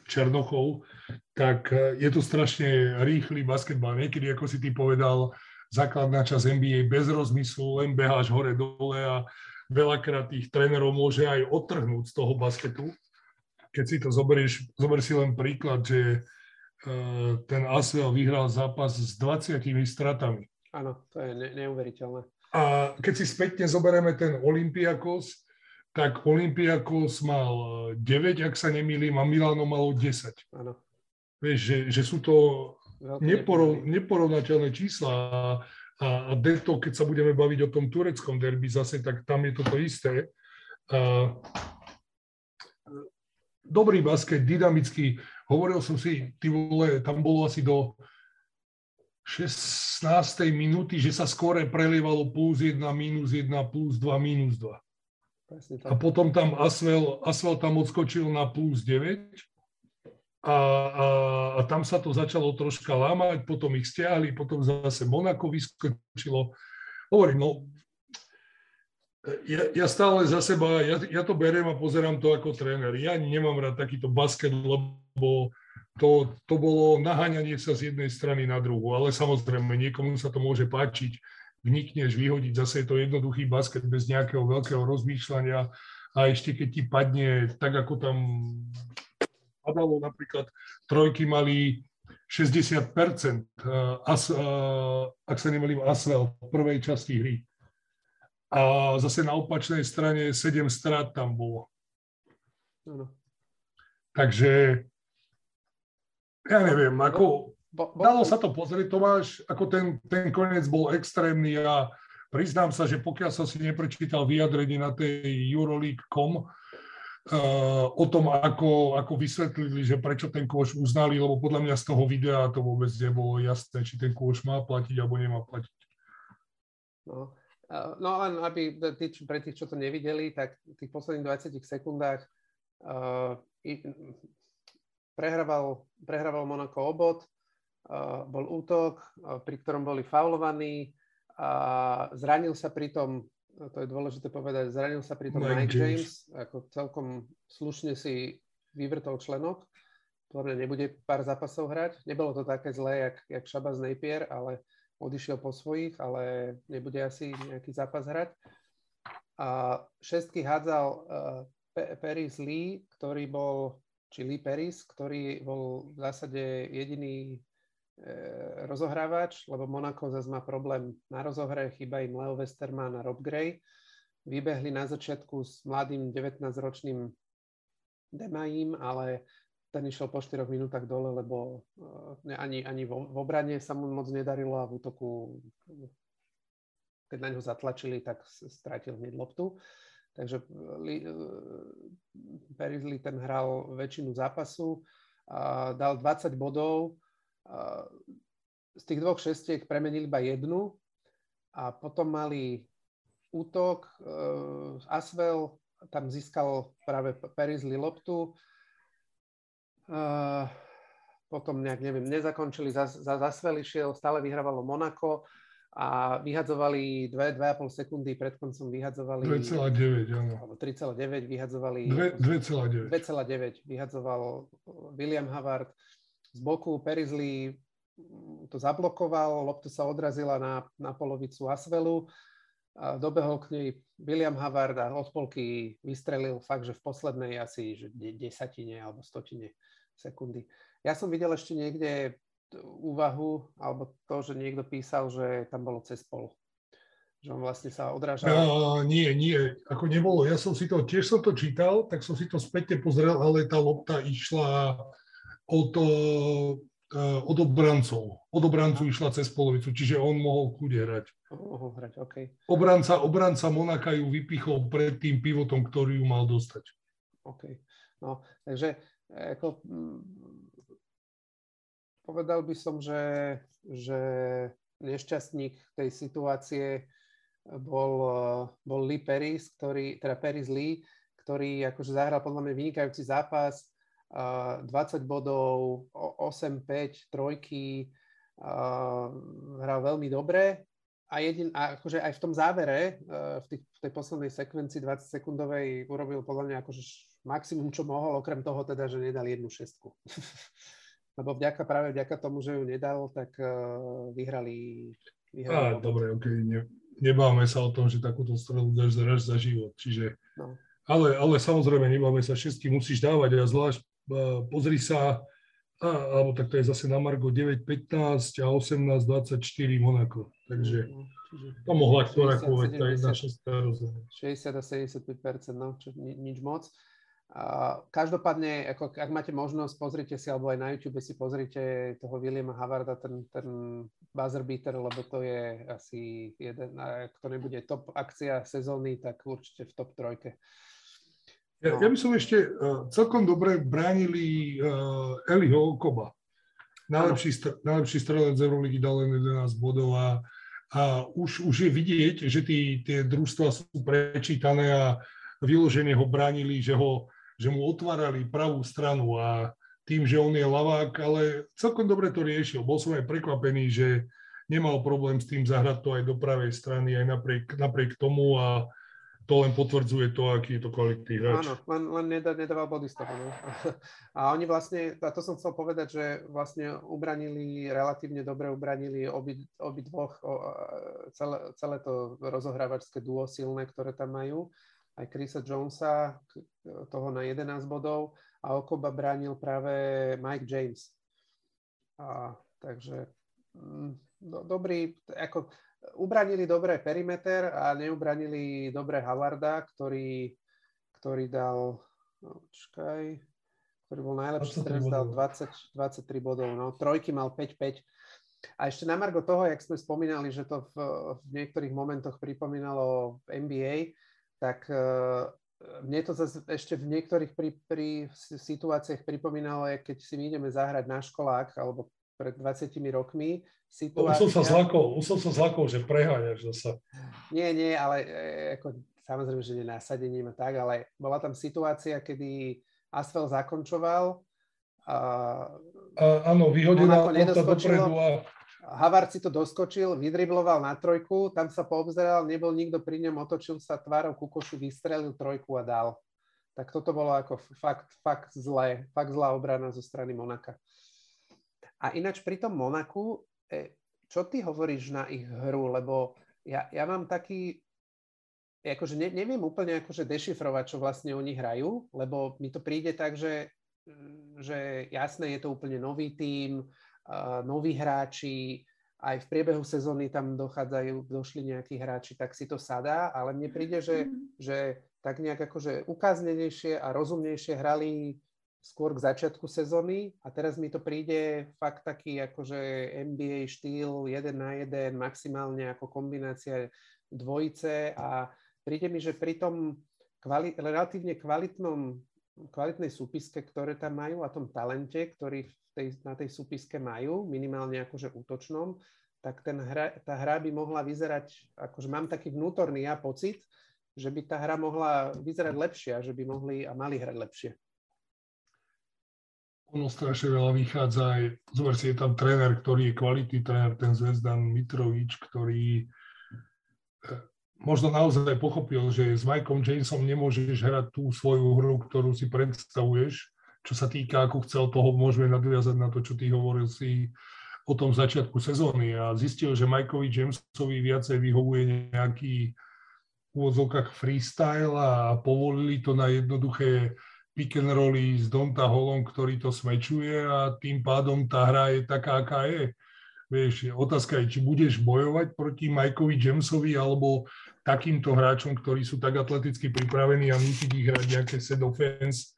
Černochov, tak e, je to strašne rýchly basketbal. Niekedy, ako si ty povedal, základná časť NBA bez rozmyslu, len beháš hore-dole a veľakrát tých trénerov môže aj odtrhnúť z toho basketu. Keď si to zoberieš, zober si len príklad, že e, ten Asvel vyhral zápas s 20 stratami. Áno, to je ne- neuveriteľné. A keď si spätne zoberieme ten Olympiakos, tak Olympiakos mal 9, ak sa nemýlim, a Milano malo 10. Áno. Vieš, že, že sú to neporov, neporovnateľné čísla a, a, deto, keď sa budeme baviť o tom tureckom derby zase, tak tam je toto isté. A, dobrý basket, dynamický. Hovoril som si, ty vole, tam bolo asi do 16. minúty, že sa skore prelievalo plus 1, minus 1, plus 2, minus 2. A potom tam Asvel, Asvel tam odskočil na plus 9 a, a, a tam sa to začalo troška lámať, potom ich stiahli, potom zase Monako vyskočilo. Hovorím, no, ja, ja stále za seba, ja, ja to beriem a pozerám to ako tréner. Ja nemám rád takýto basket, lebo to, to bolo naháňanie sa z jednej strany na druhú, ale samozrejme niekomu sa to môže páčiť, vnikneš, vyhodiť, zase je to jednoduchý basket bez nejakého veľkého rozmýšľania a ešte keď ti padne, tak ako tam padalo napríklad, trojky mali 60%, as, ak sa nemali Asvel v prvej časti hry. A zase na opačnej strane 7 strát tam bolo. Takže ja neviem, ako bo, bo, dalo sa to pozrieť, Tomáš, ako ten, ten koniec bol extrémny a priznám sa, že pokiaľ som si neprečítal vyjadrenie na tej Euroleague.com, o tom, ako, ako vysvetlili, že prečo ten kôš uznali, lebo podľa mňa z toho videa to vôbec nebolo jasné, či ten kôš má platiť alebo nemá platiť. No, no len aby tí, pre tých, čo to nevideli, tak v tých posledných 20 sekundách uh, i, prehrával, prehrával Monako obod, uh, bol útok, uh, pri ktorom boli faulovaní a zranil sa pritom to je dôležité povedať, zranil sa pri tom Mike, Mike James. James, ako celkom slušne si vyvrtol členok. Podľa mňa nebude pár zápasov hrať. Nebolo to také zlé, jak, jak Shabazz Napier, ale odišiel po svojich, ale nebude asi nejaký zápas hrať. A šestky hádzal uh, Paris Lee, ktorý bol, či Lee Paris, ktorý bol v zásade jediný E, rozohrávač, lebo Monako zase má problém na rozohre, chýba im Leo Westerman a Rob Gray. Vybehli na začiatku s mladým 19-ročným Demaim, ale ten išiel po 4 minútach dole, lebo e, ani, ani v obrane sa mu moc nedarilo a v útoku, keď na ňo zatlačili, tak strátil hneď loptu. Takže e, Paris Lee ten hral väčšinu zápasu, dal 20 bodov, z tých dvoch šestiek premenili iba jednu a potom mali útok, Asvel tam získal práve Perizli loptu, uh, potom nejak, neviem, nezakončili, za, za Asvel išiel, stále vyhrávalo Monako a vyhadzovali 2,5 sekundy pred koncom vyhadzovali 2,9, áno. 3,9 vyhadzovali 2,9 2,9 vyhadzoval William Havard. Z boku Perizli to zablokoval, lopta sa odrazila na, na polovicu Asvelu, a dobehol k nej William Havard a od polky vystrelil fakt, že v poslednej asi že desatine alebo stotine sekundy. Ja som videl ešte niekde úvahu, alebo to, že niekto písal, že tam bolo cez pol. Že on vlastne sa odrážal. Uh, nie, nie, ako nebolo. Ja som si to, tiež som to čítal, tak som si to späťne pozrel, ale tá lopta išla od, uh, od obrancov. Od obrancu išla cez polovicu, čiže on mohol kľude hrať. Mohol hrať, OK. Obranca, obranca Monaka ju vypichol pred tým pivotom, ktorý ju mal dostať. OK. No, takže ako, hm, povedal by som, že, že nešťastník tej situácie bol, bol Lee Peris, ktorý, teda Peris Lee, ktorý akože zahral podľa mňa vynikajúci zápas, 20 bodov, 8-5, trojky, hral veľmi dobre. A, jedin, a akože aj v tom závere, e, v, tých, v tej poslednej sekvencii 20 sekundovej urobil podľa mňa akože maximum, čo mohol, okrem toho teda, že nedal jednu šestku. <laughs> Lebo vďaka, práve vďaka tomu, že ju nedal, tak uh, vyhrali. vyhrali Á, dobre, ok, ne, nebáme sa o tom, že takúto strelu dáš za, za život, čiže... No. Ale, ale samozrejme, nebáme sa, všetky musíš dávať a zvlášť pozri sa, a, alebo tak to je zase na Margo 9.15 a 18.24 Monako. Takže mhm, to mohla ktorákoľvek tá jedna šestka rozhodnúť. 60 a 75 no, čo ni, nič moc. Každopádne, ako, ak máte možnosť, pozrite si, alebo aj na YouTube si pozrite toho Williama Havarda, ten, ten buzzer beater, lebo to je asi jeden, ak to nebude top akcia sezóny, tak určite v top trojke. Ja, ja by som ešte uh, celkom dobre bránili uh, Eliho Okoba. Najlepší, str- najlepší strelec z Euroligy dal len 11 bodov a, a už, už je vidieť, že tí, tie družstva sú prečítané a vyložene ho bránili, že, ho, že mu otvárali pravú stranu a tým, že on je lavák, ale celkom dobre to riešil. Bol som aj prekvapený, že nemal problém s tým zahrať to aj do pravej strany, aj napriek, napriek tomu a to len potvrdzuje to, aký je to kvalitný hráč. Áno, len, len nedá, nedával body z toho. No. <laughs> A oni vlastne, a to som chcel povedať, že vlastne ubranili, relatívne dobre ubranili obi, obi dvoch, celé, celé to rozohrávačské duo silné, ktoré tam majú. Aj Chrisa Jonesa, toho na 11 bodov a Okoba bránil práve Mike James. A, takže mm, do, dobrý, ako ubranili dobre perimeter a neubranili dobre Havarda, ktorý, ktorý dal, no, čakaj, ktorý bol najlepší strelec, dal 20, 23 bodov, no, trojky mal 5-5. A ešte na margo toho, jak sme spomínali, že to v, v niektorých momentoch pripomínalo NBA, tak uh, mne to zase ešte v niektorých pri, pri situáciách pripomínalo, keď si my ideme zahrať na školách alebo pred 20 rokmi. Situácia... Už som sa zlakol, už som sa zlakol, že preháňaš zase. Nie, nie, ale e, ako, samozrejme, že nie a tak, ale bola tam situácia, kedy Asfel zakončoval. A, a, áno, vyhodila to dopredu a Havard si to doskočil, vydribloval na trojku, tam sa poobzeral, nebol nikto pri ňom, otočil sa tvárou ku košu, vystrelil trojku a dal. Tak toto bolo ako fakt, fakt zlé, fakt zlá obrana zo strany Monaka. A ináč pri tom Monaku, e, čo ty hovoríš na ich hru, lebo ja, ja mám taký, akože ne, neviem úplne akože dešifrovať, čo vlastne oni hrajú, lebo mi to príde tak, že, že jasné, je to úplne nový tím, noví hráči, aj v priebehu sezóny tam dochádzajú, došli nejakí hráči, tak si to sadá, ale mne príde, že, mm-hmm. že tak nejak akože ukáznenejšie a rozumnejšie hrali skôr k začiatku sezóny a teraz mi to príde fakt taký akože NBA štýl jeden na jeden, maximálne ako kombinácia dvojice a príde mi, že pri tom kvali- relatívne kvalitnom, kvalitnej súpiske, ktoré tam majú a tom talente, ktorý tej, na tej súpiske majú, minimálne akože útočnom, tak ten hra, tá hra by mohla vyzerať, akože mám taký vnútorný ja pocit, že by tá hra mohla vyzerať lepšie a že by mohli a mali hrať lepšie. Ono strašne veľa vychádza aj, zober si, je tam tréner, ktorý je kvalitný tréner, ten Zvezdan Mitrovič, ktorý eh, možno naozaj pochopil, že s Mikeom Jamesom nemôžeš hrať tú svoju hru, ktorú si predstavuješ, čo sa týka, ako chcel toho, môžeme nadviazať na to, čo ty hovoril si o tom začiatku sezóny a zistil, že Mikeovi Jamesovi viacej vyhovuje nejaký v úvodzovkách freestyle a povolili to na jednoduché pick and rolly s Donta Holom, ktorý to smečuje a tým pádom tá hra je taká, aká je. Vieš, otázka je, či budeš bojovať proti Mikeovi Jamesovi alebo takýmto hráčom, ktorí sú tak atleticky pripravení a nutiť ich hrať nejaké set offense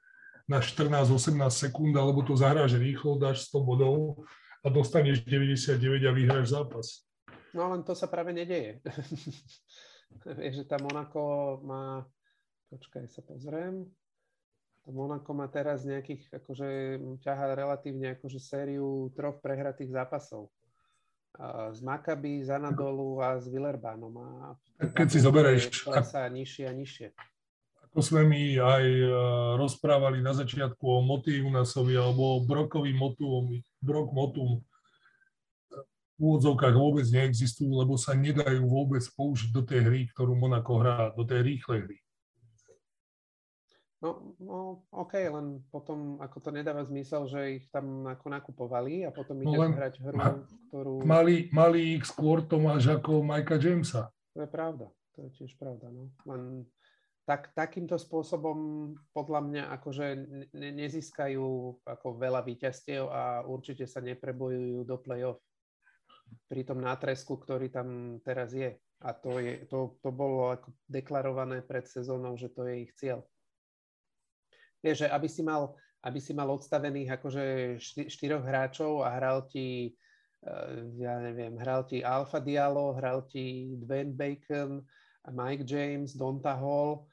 na 14-18 sekúnd, alebo to zahráš rýchlo, dáš 100 bodov a dostaneš 99 a vyhráš zápas. No len to sa práve nedeje. <laughs> Vieš, že tá Monako má, počkaj, sa pozriem, Monako má teraz nejakých, akože ťaha relatívne akože sériu troch prehratých zápasov. Z Maccabi, z Anadolu a z Villerbánom. A Keď si zoberieš... Klesá nižšie a nižšie ako sme mi aj e, rozprávali na začiatku o Motivunasovi alebo o Brokovi Motum, Brok Motum, v úvodzovkách vôbec neexistujú, lebo sa nedajú vôbec použiť do tej hry, ktorú Monako hrá, do tej rýchlej hry. No, no OK, len potom ako to nedáva zmysel, že ich tam ako nakupovali a potom no ideš no hrať hru, ktorú... Mali, mali ich skôr Tomáš ako Majka Jamesa. To je pravda, to je tiež pravda. No. Len tak takýmto spôsobom podľa mňa akože ne, nezískajú ako veľa víťazstiev a určite sa neprebojujú do play-off pri tom nátresku, ktorý tam teraz je. A to, je, to, to bolo ako deklarované pred sezónou, že to je ich cieľ. Vieš, že aby si mal, aby si mal odstavených akože šty, štyroch hráčov a hral ti, eh, ja neviem, hral ti Alfa Diallo, hral ti Dwayne Bacon, Mike James, Donta Hall,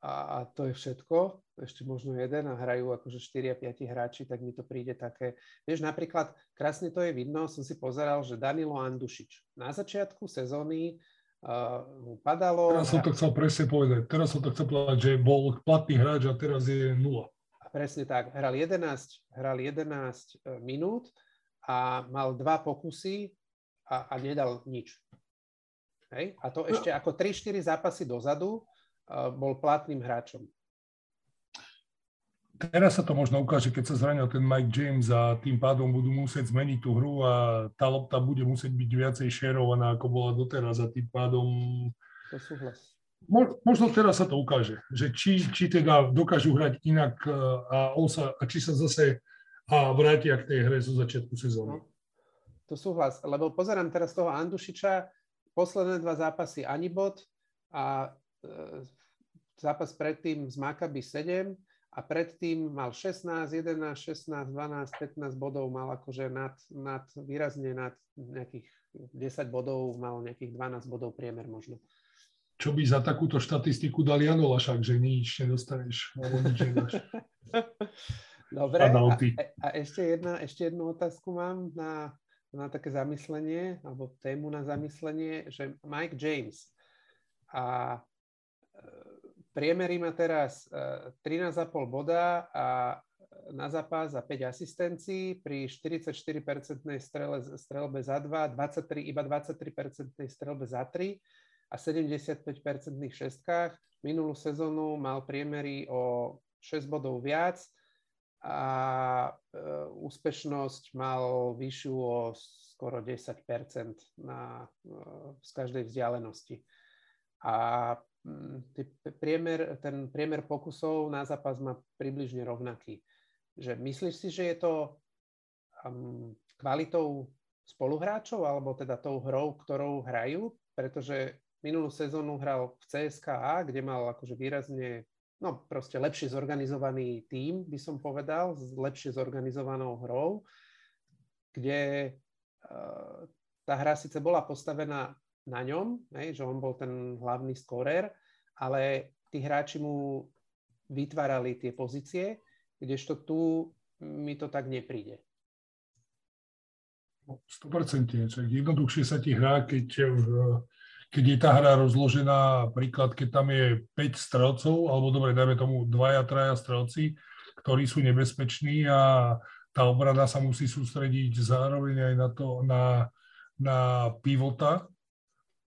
a, a to je všetko, ešte možno jeden a hrajú akože 4 a 5 hráči, tak mi to príde také, vieš, napríklad krásne to je vidno, som si pozeral, že Danilo Andušič na začiatku sezóny mu padalo... Teraz som to chcel presne povedať, teraz som to chcel povedať, že bol platný hráč a teraz je nula. Presne tak, hral 11, hral 11 e, minút a mal dva pokusy a, a nedal nič. Hej? A to no. ešte ako 3-4 zápasy dozadu, bol platným hráčom. Teraz sa to možno ukáže, keď sa zranil ten Mike James a tým pádom budú musieť zmeniť tú hru a tá lopta bude musieť byť viacej šerovaná, ako bola doteraz a tým pádom... To súhlas. Možno teraz sa to ukáže, že či, či teda dokážu hrať inak a, on sa, a či sa zase a vrátia k tej hre zo začiatku sezóny. No, to súhlas, lebo pozerám teraz toho Andušiča, posledné dva zápasy ani bod a e, zápas predtým z Maccabi 7 a predtým mal 16, 11, 16, 12, 15 bodov, mal akože nad, nad, výrazne nad nejakých 10 bodov, mal nejakých 12 bodov priemer možno. čo by za takúto štatistiku dal Jano Lašák, že nič nedostaneš, alebo nič nedáš. <laughs> Dobre, a, a ešte, jedna, ešte jednu otázku mám na, na také zamyslenie, alebo tému na zamyslenie, že Mike James a priemery má teraz 13,5 e, boda a na zápas za 5 asistencií pri 44-percentnej strele, strelbe za 2, 23, iba 23-percentnej strelbe za 3 a 75-percentných šestkách. Minulú sezónu mal priemery o 6 bodov viac a e, úspešnosť mal vyššiu o skoro 10 na, e, z každej vzdialenosti. A priemer, ten priemer pokusov na zápas má približne rovnaký. Že myslíš si, že je to um, kvalitou spoluhráčov alebo teda tou hrou, ktorou hrajú? Pretože minulú sezónu hral v CSKA, kde mal akože výrazne no proste lepšie zorganizovaný tím, by som povedal, s lepšie zorganizovanou hrou, kde uh, tá hra síce bola postavená na ňom, hej, že on bol ten hlavný skorer, ale tí hráči mu vytvárali tie pozície, kdežto tu mi to tak nepríde. 100%. Jednoduchšie sa ti hrá, keď v keď je tá hra rozložená, príklad, keď tam je 5 strelcov, alebo dobre, dajme tomu dvaja, traja strelci, ktorí sú nebezpeční a tá obrana sa musí sústrediť zároveň aj na to, na, na pivota,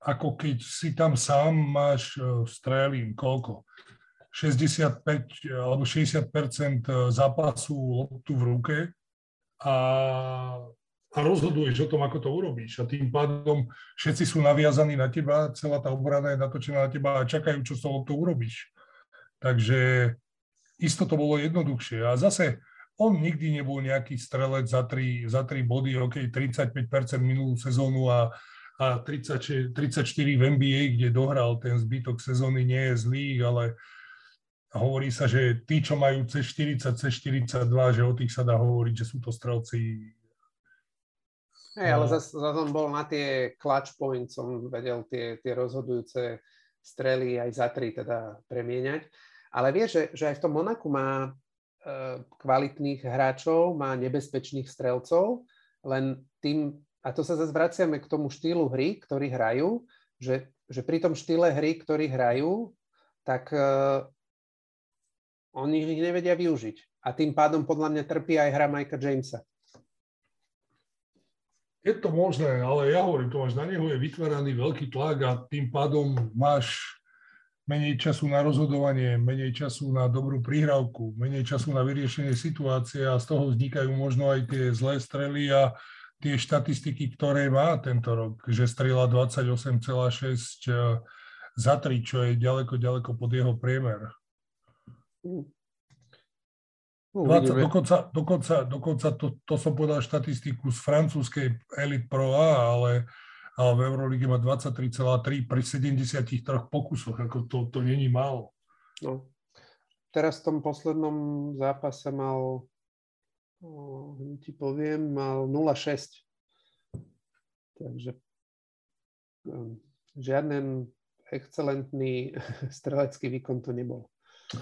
ako keď si tam sám máš, e, strelím, koľko? 65 alebo 60% zápasu loptu v ruke a a rozhoduješ o tom, ako to urobíš. A tým pádom všetci sú naviazaní na teba, celá tá obrana je natočená na teba a čakajú, čo s tou to urobíš. Takže isto to bolo jednoduchšie. A zase on nikdy nebol nejaký strelec za tri, za tri body, ok, 35% minulú sezónu a, a 30, 34 v NBA, kde dohral ten zbytok sezóny, nie je zlý, ale hovorí sa, že tí, čo majú C40, C42, že o tých sa dá hovoriť, že sú to strelci Hey, ale zase zas on bol na tie clutch points, on vedel tie, tie rozhodujúce strely aj za tri teda premieňať. Ale vieš, že, že aj v tom Monaku má e, kvalitných hráčov, má nebezpečných strelcov, len tým, a to sa zase vraciame k tomu štýlu hry, ktorý hrajú, že, že pri tom štýle hry, ktorý hrajú, tak e, oni ich nevedia využiť. A tým pádom podľa mňa trpí aj hra Mikea Jamesa. Je to možné, ale ja hovorím, Tomáš, na neho je vytváraný veľký tlak a tým pádom máš menej času na rozhodovanie, menej času na dobrú príhrávku, menej času na vyriešenie situácie a z toho vznikajú možno aj tie zlé strely a tie štatistiky, ktoré má tento rok, že strela 28,6 eh, za 3, čo je ďaleko, ďaleko pod jeho priemer. Mm. 20, no, dokonca, dokonca, dokonca to, to som povedal štatistiku z francúzskej Elite Pro A, ale, ale v Eurolíge má 23,3 pri 73 pokusoch, ako to, to není málo. No. Teraz v tom poslednom zápase mal, oh, ti poviem, mal 0,6. Takže um, žiaden excelentný <laughs> strelecký výkon to nebol.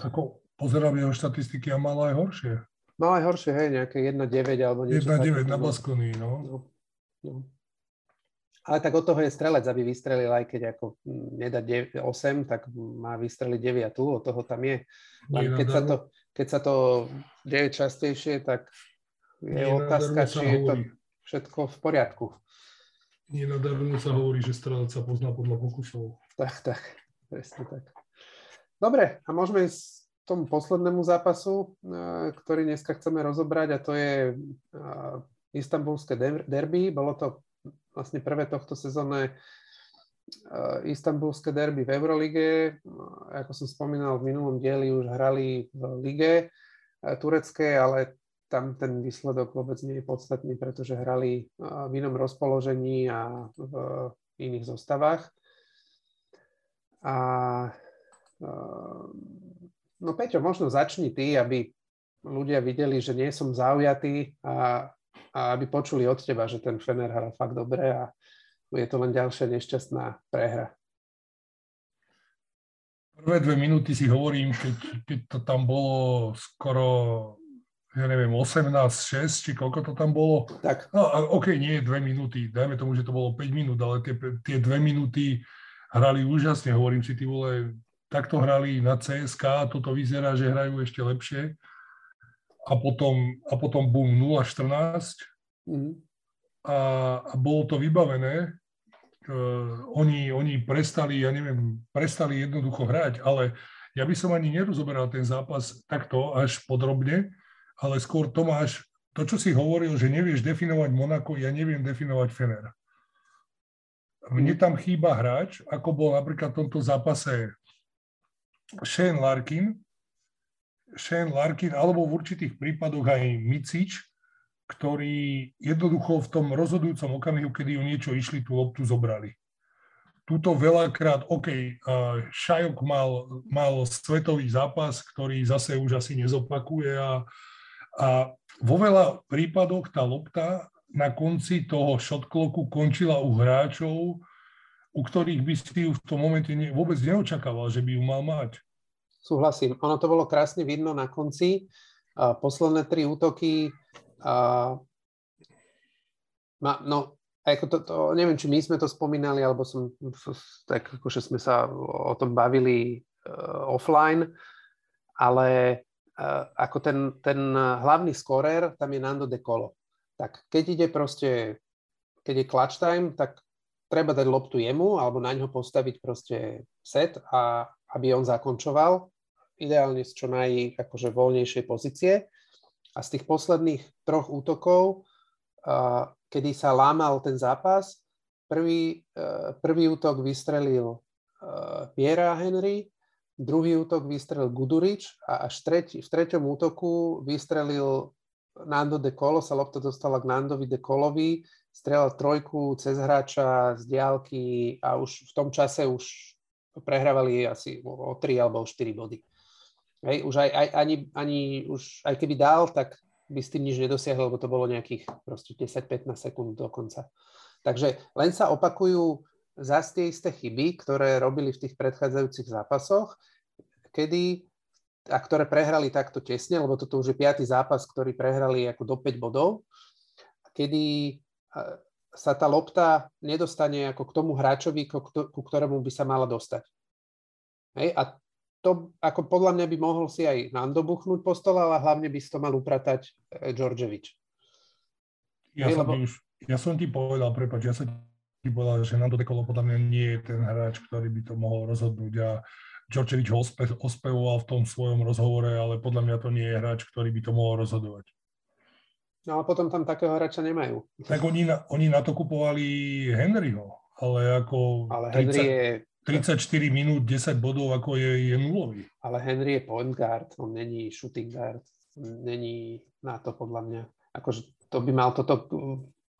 Ako pozerám jeho štatistiky a mal aj horšie. Mal aj horšie, hej, nejaké 1,9 alebo niečo 1,9 na Baskony, no. no. no. Ale tak od toho je strelec, aby vystrelil, aj keď ako nedá 8, tak má vystreliť 9 tu, od toho tam je. Len keď, sa to, keď sa to deje častejšie, tak je otázka, či je to všetko v poriadku. Nie nadarmo sa hovorí, že strelec sa pozná podľa pokusov. Tak, tak, presne tak. Dobre, a môžeme ísť tomu poslednému zápasu, e, ktorý dneska chceme rozobrať a to je e, istambulské derby. Bolo to vlastne prvé tohto sezónne istambulské derby v Eurolige. Ako som spomínal, v minulom dieli už hrali v lige turecké, ale tam ten výsledok vôbec nie je podstatný, pretože hrali v inom rozpoložení a v iných zostavách. A No Peťo, možno začni ty, aby ľudia videli, že nie som zaujatý a, a aby počuli od teba, že ten Fener hral fakt dobre a je to len ďalšia nešťastná prehra. Prvé dve minúty si hovorím, keď, keď to tam bolo skoro, ja neviem, 18-6, či koľko to tam bolo. Tak. No, OK, nie dve minúty, dajme tomu, že to bolo 5 minút, ale tie, tie dve minúty hrali úžasne. Hovorím si, ty vole, takto hrali na CSK, toto vyzerá, že hrajú ešte lepšie. A potom, a potom boom 0-14. Mm. A, a bolo to vybavené. Uh, oni, oni prestali, ja neviem, prestali jednoducho hrať, ale ja by som ani nerozoberal ten zápas takto až podrobne, ale skôr Tomáš, to, čo si hovoril, že nevieš definovať Monako, ja neviem definovať Fener. Mne tam chýba hráč, ako bol napríklad v tomto zápase Shane Larkin, Shane Larkin, alebo v určitých prípadoch aj Micič, ktorí jednoducho v tom rozhodujúcom okamihu, kedy o niečo išli, tú loptu zobrali. Tuto veľakrát, OK, Šajok mal, mal svetový zápas, ktorý zase už asi nezopakuje a, a vo veľa prípadoch tá lopta na konci toho shot clocku končila u hráčov, u ktorých by si ju v tom momente ne, vôbec neočakával, že by ju mal mať. Súhlasím. Ono to bolo krásne vidno na konci. Posledné tri útoky Uh, ma, no, ako to, to, neviem, či my sme to spomínali, alebo som, tak akože sme sa o tom bavili uh, offline, ale uh, ako ten, ten hlavný skorer, tam je Nando De Colo. Tak keď ide proste, keď je clutch time, tak treba dať loptu jemu, alebo na ňo postaviť proste set, a aby on zakončoval, ideálne z čo naj akože voľnejšej pozície. A z tých posledných troch útokov, kedy sa lámal ten zápas, prvý, e, prvý útok vystrelil e, Piera Henry, druhý útok vystrelil Gudurič a až tretí, v treťom útoku vystrelil Nando de Colo, sa lopta dostala k Nandovi de Colovi, strelal trojku cez hráča z diálky a už v tom čase už prehrávali asi o 3 alebo o 4 body. Hej, už aj, aj, ani, ani už, aj keby dal, tak by s tým nič nedosiahol, lebo to bolo nejakých proste 10-15 sekúnd dokonca. Takže len sa opakujú zase tie isté chyby, ktoré robili v tých predchádzajúcich zápasoch, kedy, a ktoré prehrali takto tesne, lebo toto už je piatý zápas, ktorý prehrali ako do 5 bodov, kedy sa tá lopta nedostane ako k tomu hráčovi, ku ktorému by sa mala dostať. Hej? A to ako podľa mňa by mohol si aj Nando buchnúť po stole, ale hlavne by si to mal upratať eh, Georgevič. Ja, som lebo... už, ja som ti povedal, prepáč, ja som ti povedal, že Nando Dekolo podľa mňa nie je ten hráč, ktorý by to mohol rozhodnúť a Georgevič ho ospe, ospevoval v tom svojom rozhovore, ale podľa mňa to nie je hráč, ktorý by to mohol rozhodovať. No a potom tam takého hráča nemajú. Tak oni na, oni na to kupovali Henryho, ale ako... Ale Henry 30, je 34 minút, 10 bodov, ako je, je nulový. Ale Henry je point guard, on není shooting guard, není na to podľa mňa. Akože to by mal toto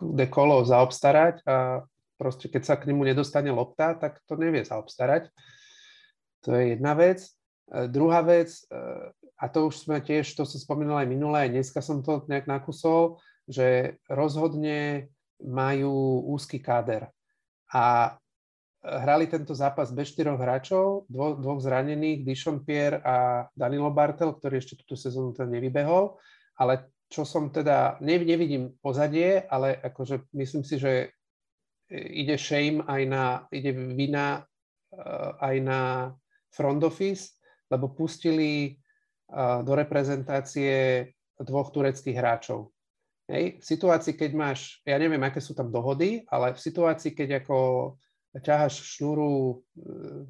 dekolo zaobstarať a proste keď sa k nemu nedostane lopta, tak to nevie zaobstarať. To je jedna vec. E, druhá vec, e, a to už sme tiež, to som spomínal aj minulé, aj dneska som to nejak nakusol, že rozhodne majú úzky káder. A hrali tento zápas bez štyroch hráčov, dvo, dvoch zranených, Dishon Pierre a Danilo Bartel, ktorý ešte túto sezónu teda nevybehol, ale čo som teda, ne, nevidím pozadie, ale akože myslím si, že ide shame aj na, ide vina uh, aj na front office, lebo pustili uh, do reprezentácie dvoch tureckých hráčov. Hej. V situácii, keď máš, ja neviem, aké sú tam dohody, ale v situácii, keď ako ťaháš šnúru, eh,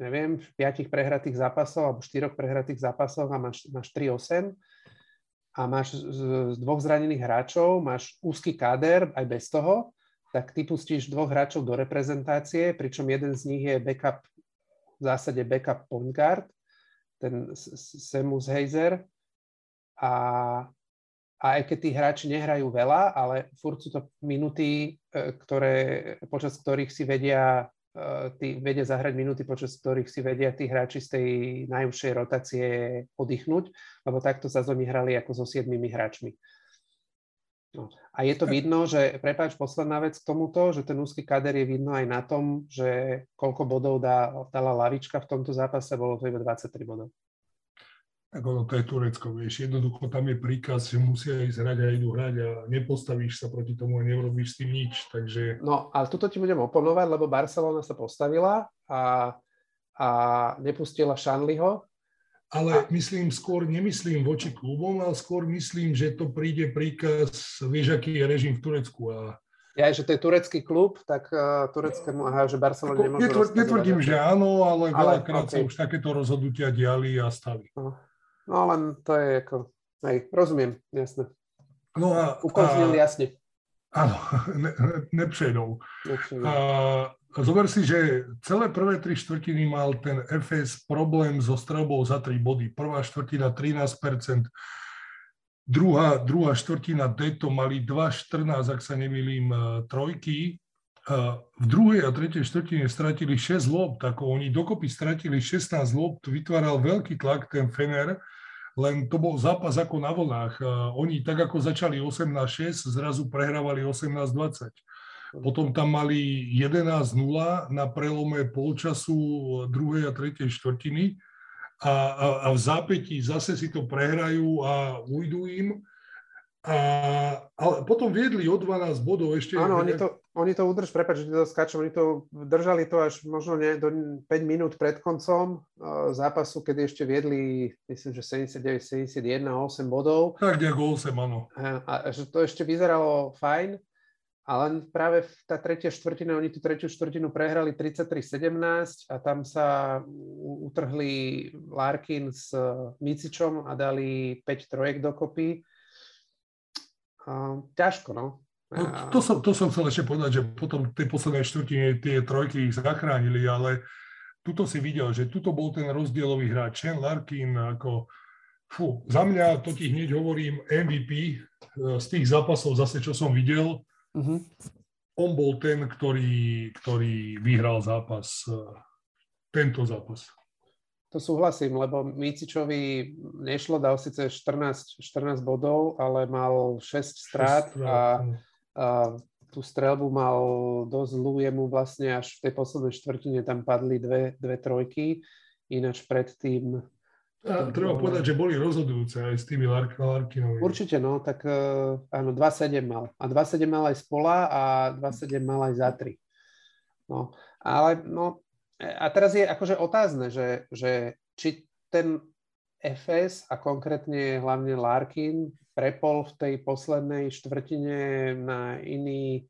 neviem, v piatich prehratých zápasov alebo štyroch prehratých zápasoch a máš, máš 3-8 a máš z dvoch zranených hráčov, máš úzky káder aj bez toho, tak ty pustíš dvoch hráčov do reprezentácie, pričom jeden z nich je backup, v zásade backup point guard, ten Semus Heiser. A a aj keď tí hráči nehrajú veľa, ale furt sú to minuty, e, ktoré, počas ktorých si vedia, e, tí, vedia zahrať minuty, počas ktorých si vedia tí hráči z tej najúžšej rotácie oddychnúť, lebo takto sa oni hrali ako so siedmimi hráčmi. No. A je to vidno, že, prepáč, posledná vec k tomuto, že ten úzky kader je vidno aj na tom, že koľko bodov dá, dala lavička v tomto zápase, bolo to iba 23 bodov. Tak ono, to je Turecko, vieš, jednoducho tam je príkaz, že musia ísť hrať a idú hrať a nepostavíš sa proti tomu a neurobíš s tým nič, takže... No, ale tuto ti budem oponovať, lebo Barcelona sa postavila a, a nepustila Šanliho, ale myslím skôr, nemyslím voči klubom, ale skôr myslím, že to príde príkaz, vieš, aký je režim v Turecku. A... Ja, že to je turecký klub, tak uh, tureckému, aha, že Barcelona nemôže Netvr, Netvrdím, že áno, ale, ale veľakrát okay. sa už takéto rozhodnutia diali a stali. No, no len to je ako, hej, rozumiem, jasne. No a... Ukončnili jasne. Áno, <laughs> ne, nepšedou. A, Zober si, že celé prvé tri štvrtiny mal ten FS problém so strelbou za tri body. Prvá štvrtina 13%, druhá, druhá štvrtina D to mali 2,14, ak sa nemýlim, e, trojky. V druhej a tretej štvrtine stratili 6 lobt, ako oni dokopy stratili 16 lobt, vytváral veľký tlak ten Fener, len to bol zápas ako na vlnách. Oni tak ako začali 18-6, zrazu prehrávali 18-20. Potom tam mali 11-0 na prelome polčasu druhej a tretej štvrtiny a, a, a v zápätí zase si to prehrajú a ujdu im. A, ale potom viedli o 12 bodov ešte. Áno, oni to, oni to udrž, prepáč, že to skáčem, oni to držali to až možno nie, do 5 minút pred koncom uh, zápasu, kedy ešte viedli, myslím, že 79-71, 8 bodov. Tak nejak 8, áno. A, a že to ešte vyzeralo fajn. A len práve tá tretia štvrtina, oni tú tretiu štvrtinu prehrali 33-17 a tam sa utrhli Larkin s Micičom a dali 5 trojek dokopy. Ťažko, no. no to, som, to som chcel ešte povedať, že potom tej poslednej štvrtine tie trojky ich zachránili, ale tuto si videl, že tuto bol ten rozdielový hráč. Chen Larkin ako, fú, za mňa to ti hneď hovorím MVP z tých zápasov zase, čo som videl, Uh-huh. On bol ten, ktorý, ktorý vyhral zápas, e, tento zápas. To súhlasím, lebo Micičovi nešlo, dal síce 14, 14 bodov, ale mal 6 strát, 6 strát a, a tú strelbu mal dosť zlú, jemu vlastne až v tej poslednej štvrtine tam padli dve, dve trojky, ináč predtým a treba povedať, že boli rozhodujúce aj s tými Lark- Larkinovými. Určite, no, tak uh, áno, 2-7 mal. A 2-7 mal aj z pola a 2-7 mal aj za 3. No, ale no, a teraz je akože otázne, že, že či ten FS a konkrétne hlavne Larkin prepol v tej poslednej štvrtine na iný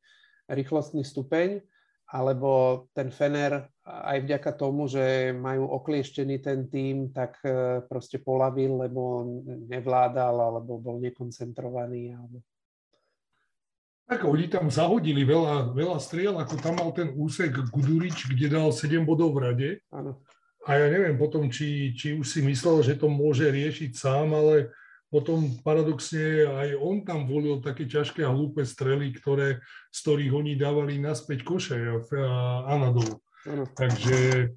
rýchlostný stupeň, alebo ten Fener aj vďaka tomu, že majú oklieštený ten tým, tak e, proste polavil, lebo nevládal, alebo bol nekoncentrovaný. Alebo... Tak oni tam zahodili veľa, veľa striel, ako tam mal ten úsek Gudurič, kde dal 7 bodov v rade. Áno. A ja neviem potom, či, či už si myslel, že to môže riešiť sám, ale potom paradoxne aj on tam volil také ťažké a hlúpe strely, ktoré, z ktorých oni dávali naspäť koše a Anadolu. Takže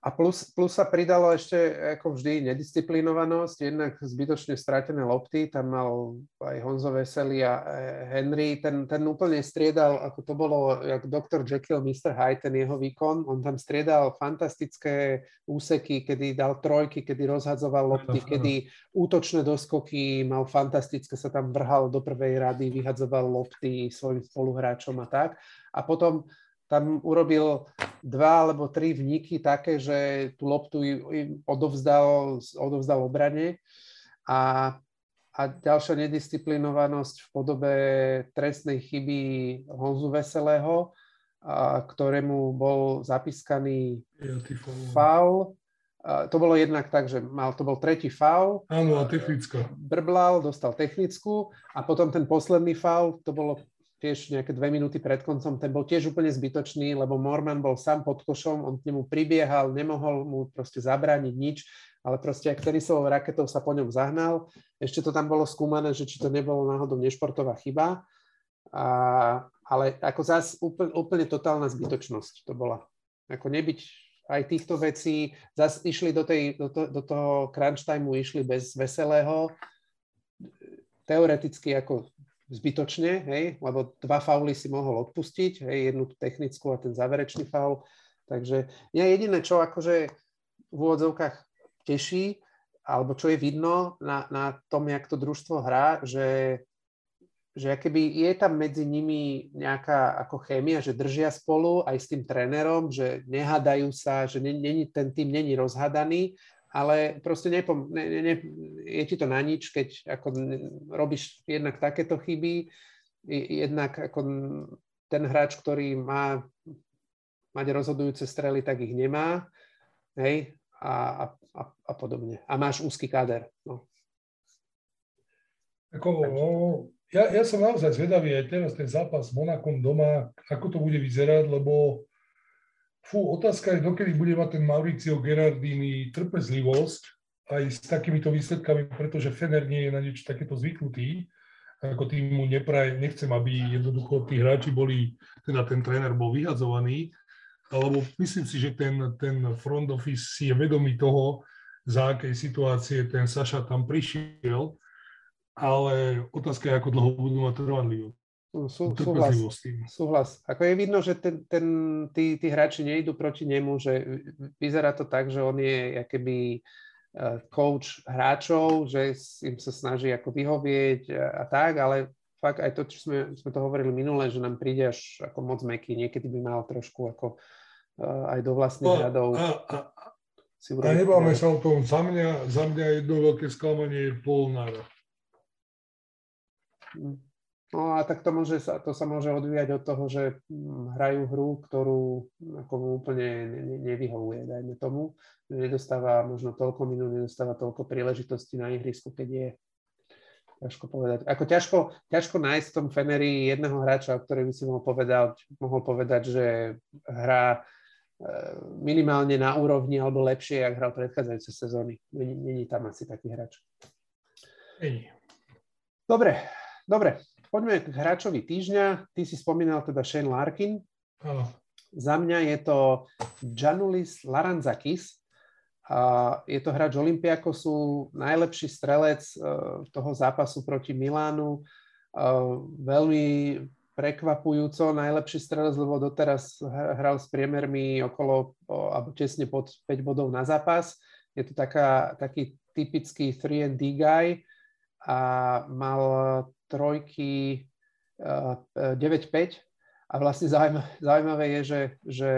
a plus, plus sa pridalo ešte, ako vždy, nedisciplinovanosť, jednak zbytočne stratené lopty, tam mal aj Honzo Vesely a e, Henry, ten, ten úplne striedal, ako to bolo, jak Dr. Jekyll, Mr. Hyde, ten jeho výkon, on tam striedal fantastické úseky, kedy dal trojky, kedy rozhadzoval lopty, kedy útočné doskoky mal fantastické, sa tam vrhal do prvej rady, vyhadzoval lopty svojim spoluhráčom a tak. A potom tam urobil dva alebo tri vniky také, že tú loptu odovzdal, odovzdal obrane a, a ďalšia nedisciplinovanosť v podobe trestnej chyby Honzu Veselého, a, ktorému bol zapískaný faul. To bolo jednak tak, že mal, to bol tretí faul. Áno, a technická. Brblal, dostal technickú a potom ten posledný faul, to bolo tiež nejaké dve minúty pred koncom, ten bol tiež úplne zbytočný, lebo Morman bol sám pod košom, on k nemu pribiehal, nemohol mu proste zabrániť nič, ale proste ak tenisovou raketou sa po ňom zahnal. Ešte to tam bolo skúmané, že či to nebolo náhodou nešportová chyba. A, ale ako zás úplne, úplne totálna zbytočnosť to bola. Ako nebyť aj týchto vecí, zase išli do, tej, do, to, do toho crunch timeu, išli bez veselého. Teoreticky ako zbytočne, hej, lebo dva fauly si mohol odpustiť, hej, jednu technickú a ten záverečný faul. Takže ja jediné, čo akože v úvodzovkách teší, alebo čo je vidno na, na tom, jak to družstvo hrá, že, že keby je tam medzi nimi nejaká ako chémia, že držia spolu aj s tým trénerom, že nehádajú sa, že ne, ne, ten tým není rozhadaný ale proste nepom- ne, ne, ne, je ti to na nič, keď ako robíš jednak takéto chyby, jednak ako ten hráč, ktorý má mať rozhodujúce strely, tak ich nemá, hej, a, a, a podobne. A máš úzky káder. No. Ako, no, ja, ja som naozaj zvedavý aj teraz ten zápas s Monakom doma, ako to bude vyzerať, lebo Fú, otázka je, dokedy bude mať ten Mauricio Gerardini trpezlivosť aj s takýmito výsledkami, pretože Fener nie je na niečo takéto zvyknutý. Ako tým mu nepraje, nechcem, aby jednoducho tí hráči boli, teda ten tréner bol vyhadzovaný, alebo myslím si, že ten, ten front office si je vedomý toho, za akej situácie ten Saša tam prišiel, ale otázka je, ako dlho budú mať trvanlivosť. Sú, súhlas, súhlas. Ako je vidno, že ten, ten, tí, tí hráči nejdú proti nemu, že vyzerá to tak, že on je keby e, coach hráčov, že im sa snaží ako vyhovieť a, a tak, ale fakt aj to, čo sme, sme to hovorili minule, že nám príde až ako moc meký, niekedy by mal trošku ako uh, aj do vlastných no, radov. A, a, si a nebáme sa o tom, za mňa, za mňa jedno veľké sklamanie je Polnára. Mm. No a tak to, môže sa, to sa môže odvíjať od toho, že hm, hrajú hru, ktorú ako úplne nevyhovuje, dajme tomu. Nedostáva možno toľko minút, nedostáva toľko príležitostí na ihrisku, keď je ťažko povedať. Ako ťažko, ťažko nájsť v tom Feneri jedného hráča, o ktorej by si mohol povedať, mohol povedať, že hrá e, minimálne na úrovni alebo lepšie, ak hral predchádzajúce sezóny. Není, není tam asi taký hráč. Dobre, dobre. Poďme k hráčovi týždňa. Ty si spomínal teda Shane Larkin. Áno. Za mňa je to Janulis Laranzakis. Je to hráč Olympiakosu, najlepší strelec e, toho zápasu proti Milánu. E, veľmi prekvapujúco najlepší strelec, lebo doteraz hral s priemermi okolo, alebo tesne pod 5 bodov na zápas. Je to taká, taký typický 3D guy a mal trojky 9-5 eh, a vlastne zaujímavé je, že, že,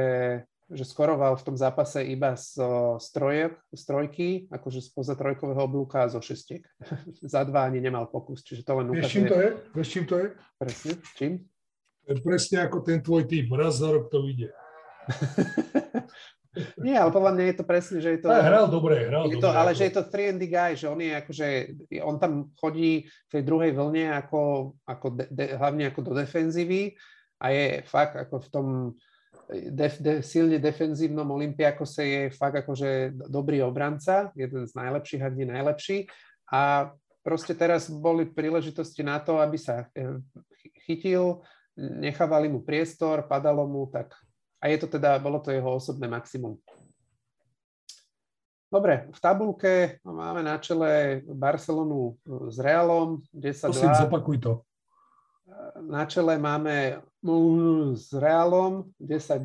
že skoroval v tom zápase iba z, z, trojek, z trojky, akože spoza trojkového oblúka a zo šestiek. <laughs> za dva ani nemal pokus, čiže to len ukazuje. Vieš, čím to je? Vieš, čím to je? Presne, čím? Presne ako ten tvoj typ, raz za rok to vyjde. <laughs> Nie, ale podľa mňa je to presne, že je to... Ale hral dobre, hral je to, dobre. Ale že je to 3 guy, že on je akože, on tam chodí v tej druhej vlne ako, ako de, de, hlavne ako do defenzívy a je fakt ako v tom def, de, silne defenzívnom Olympiakose je fakt akože dobrý obranca, jeden z najlepších, ak nie najlepší. A proste teraz boli príležitosti na to, aby sa eh, chytil, nechávali mu priestor, padalo mu, tak a je to teda, bolo to jeho osobné maximum. Dobre, v tabulke máme na čele Barcelonu s Realom 10-2. Prosím, zopakuj to. Na čele máme s Realom 10-2.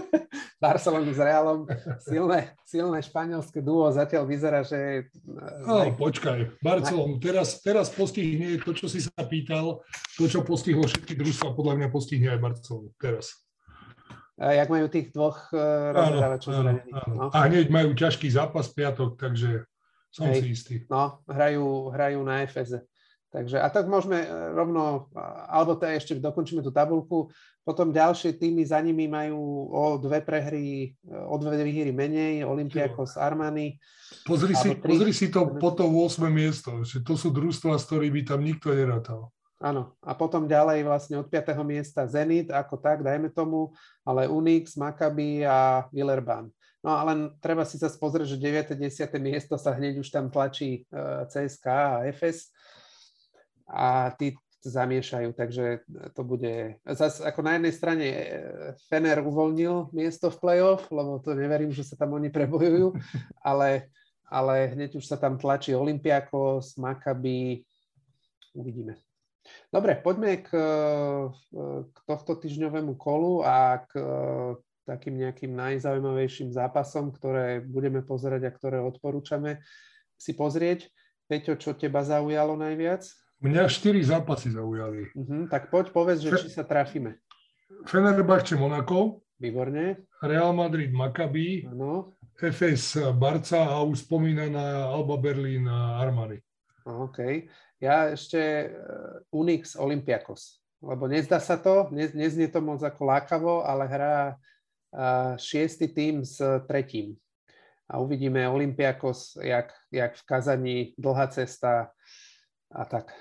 <laughs> Barcelonu s Realom. Silné, silné španielské duo zatiaľ vyzerá, že... No, počkaj. Barcelonu. Teraz, teraz postihne to, čo si sa pýtal, to, čo postihlo všetky družstva, podľa mňa postihne aj Barcelonu. Teraz jak majú tých dvoch uh, rozhrávačov zranených. No. A hneď majú ťažký zápas piatok, takže som Hej, si istý. No, hrajú, hrajú na FS. Takže a tak môžeme e, rovno, alebo to ešte dokončíme tú tabulku, potom ďalšie týmy za nimi majú o dve prehry, e, o dve výhry menej, Olympiakos, Armani. Pozri si, pozri si to po to 8. miesto, že to sú družstva, s ktorými tam nikto nerátal. Áno, a potom ďalej vlastne od 5. miesta Zenit, ako tak, dajme tomu, ale Unix, Maccabi a Villerban. No ale treba si sa pozrieť, že 9. 10. miesto sa hneď už tam tlačí e, CSK a FS a tí zamiešajú, takže to bude... Zas ako na jednej strane e, Fener uvoľnil miesto v play-off, lebo to neverím, že sa tam oni prebojujú, <laughs> ale, ale hneď už sa tam tlačí Olympiakos, Maccabi, uvidíme. Dobre, poďme k, k tohto týždňovému kolu a k takým nejakým najzaujímavejším zápasom, ktoré budeme pozerať a ktoré odporúčame si pozrieť. Peťo, čo teba zaujalo najviac? Mňa štyri zápasy zaujali. Uh-huh, tak poď povedz, že Fe- či sa trafíme. Fenerbahce Monako. Výborne. Real Madrid Maccabi. Áno. FS Barca a už spomínaná Alba Berlin Armani. OK. Ja ešte uh, Unix Olympiakos. Lebo nezdá sa to, ne, neznie to moc ako lákavo, ale hrá uh, šiestý tým s tretím. A uvidíme Olympiakos, jak, jak v Kazani, dlhá cesta a tak.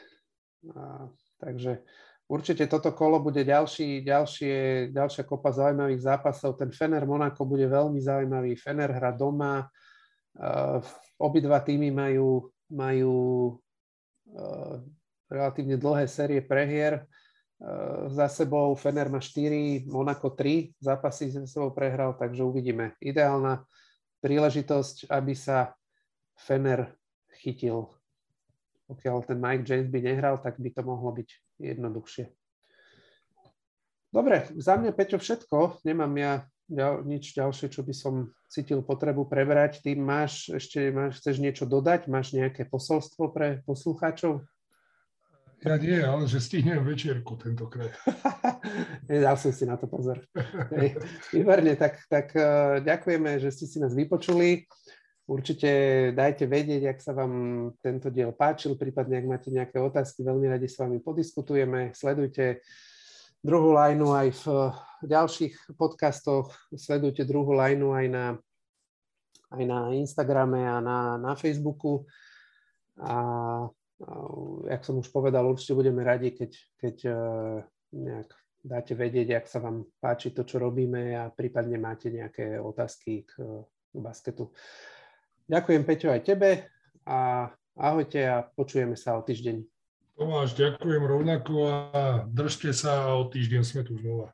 A, takže určite toto kolo bude ďalší, ďalšie, ďalšia kopa zaujímavých zápasov. Ten Fener Monako bude veľmi zaujímavý. Fener hra doma. Uh, obidva týmy majú, majú uh, relatívne dlhé série prehier uh, za sebou. Fener má 4, Monako 3 zápasy za sebou prehral, takže uvidíme. Ideálna príležitosť, aby sa Fener chytil pokiaľ ten Mike James by nehral, tak by to mohlo byť jednoduchšie. Dobre, za mňa Peťo všetko. Nemám ja ďal, nič ďalšie, čo by som cítil potrebu prebrať. Ty máš ešte, máš, chceš niečo dodať? Máš nejaké posolstvo pre poslucháčov? Ja nie, ale že stihnem večierku tentokrát. <laughs> Dal som si na to pozor. Výborne, tak, tak uh, ďakujeme, že ste si nás vypočuli. Určite dajte vedieť, ak sa vám tento diel páčil, prípadne ak máte nejaké otázky, veľmi radi s vami podiskutujeme. Sledujte druhú lajnu aj v ďalších podcastoch, sledujte druhú lajnu aj na, aj na Instagrame a na, na Facebooku. A, a jak som už povedal, určite budeme radi, keď, keď uh, nejak dáte vedieť, ak sa vám páči to, čo robíme a prípadne máte nejaké otázky k, k basketu. Ďakujem Peťo aj tebe a ahojte a počujeme sa o týždeň. Tomáš, ďakujem rovnako a držte sa a o týždeň sme tu znova.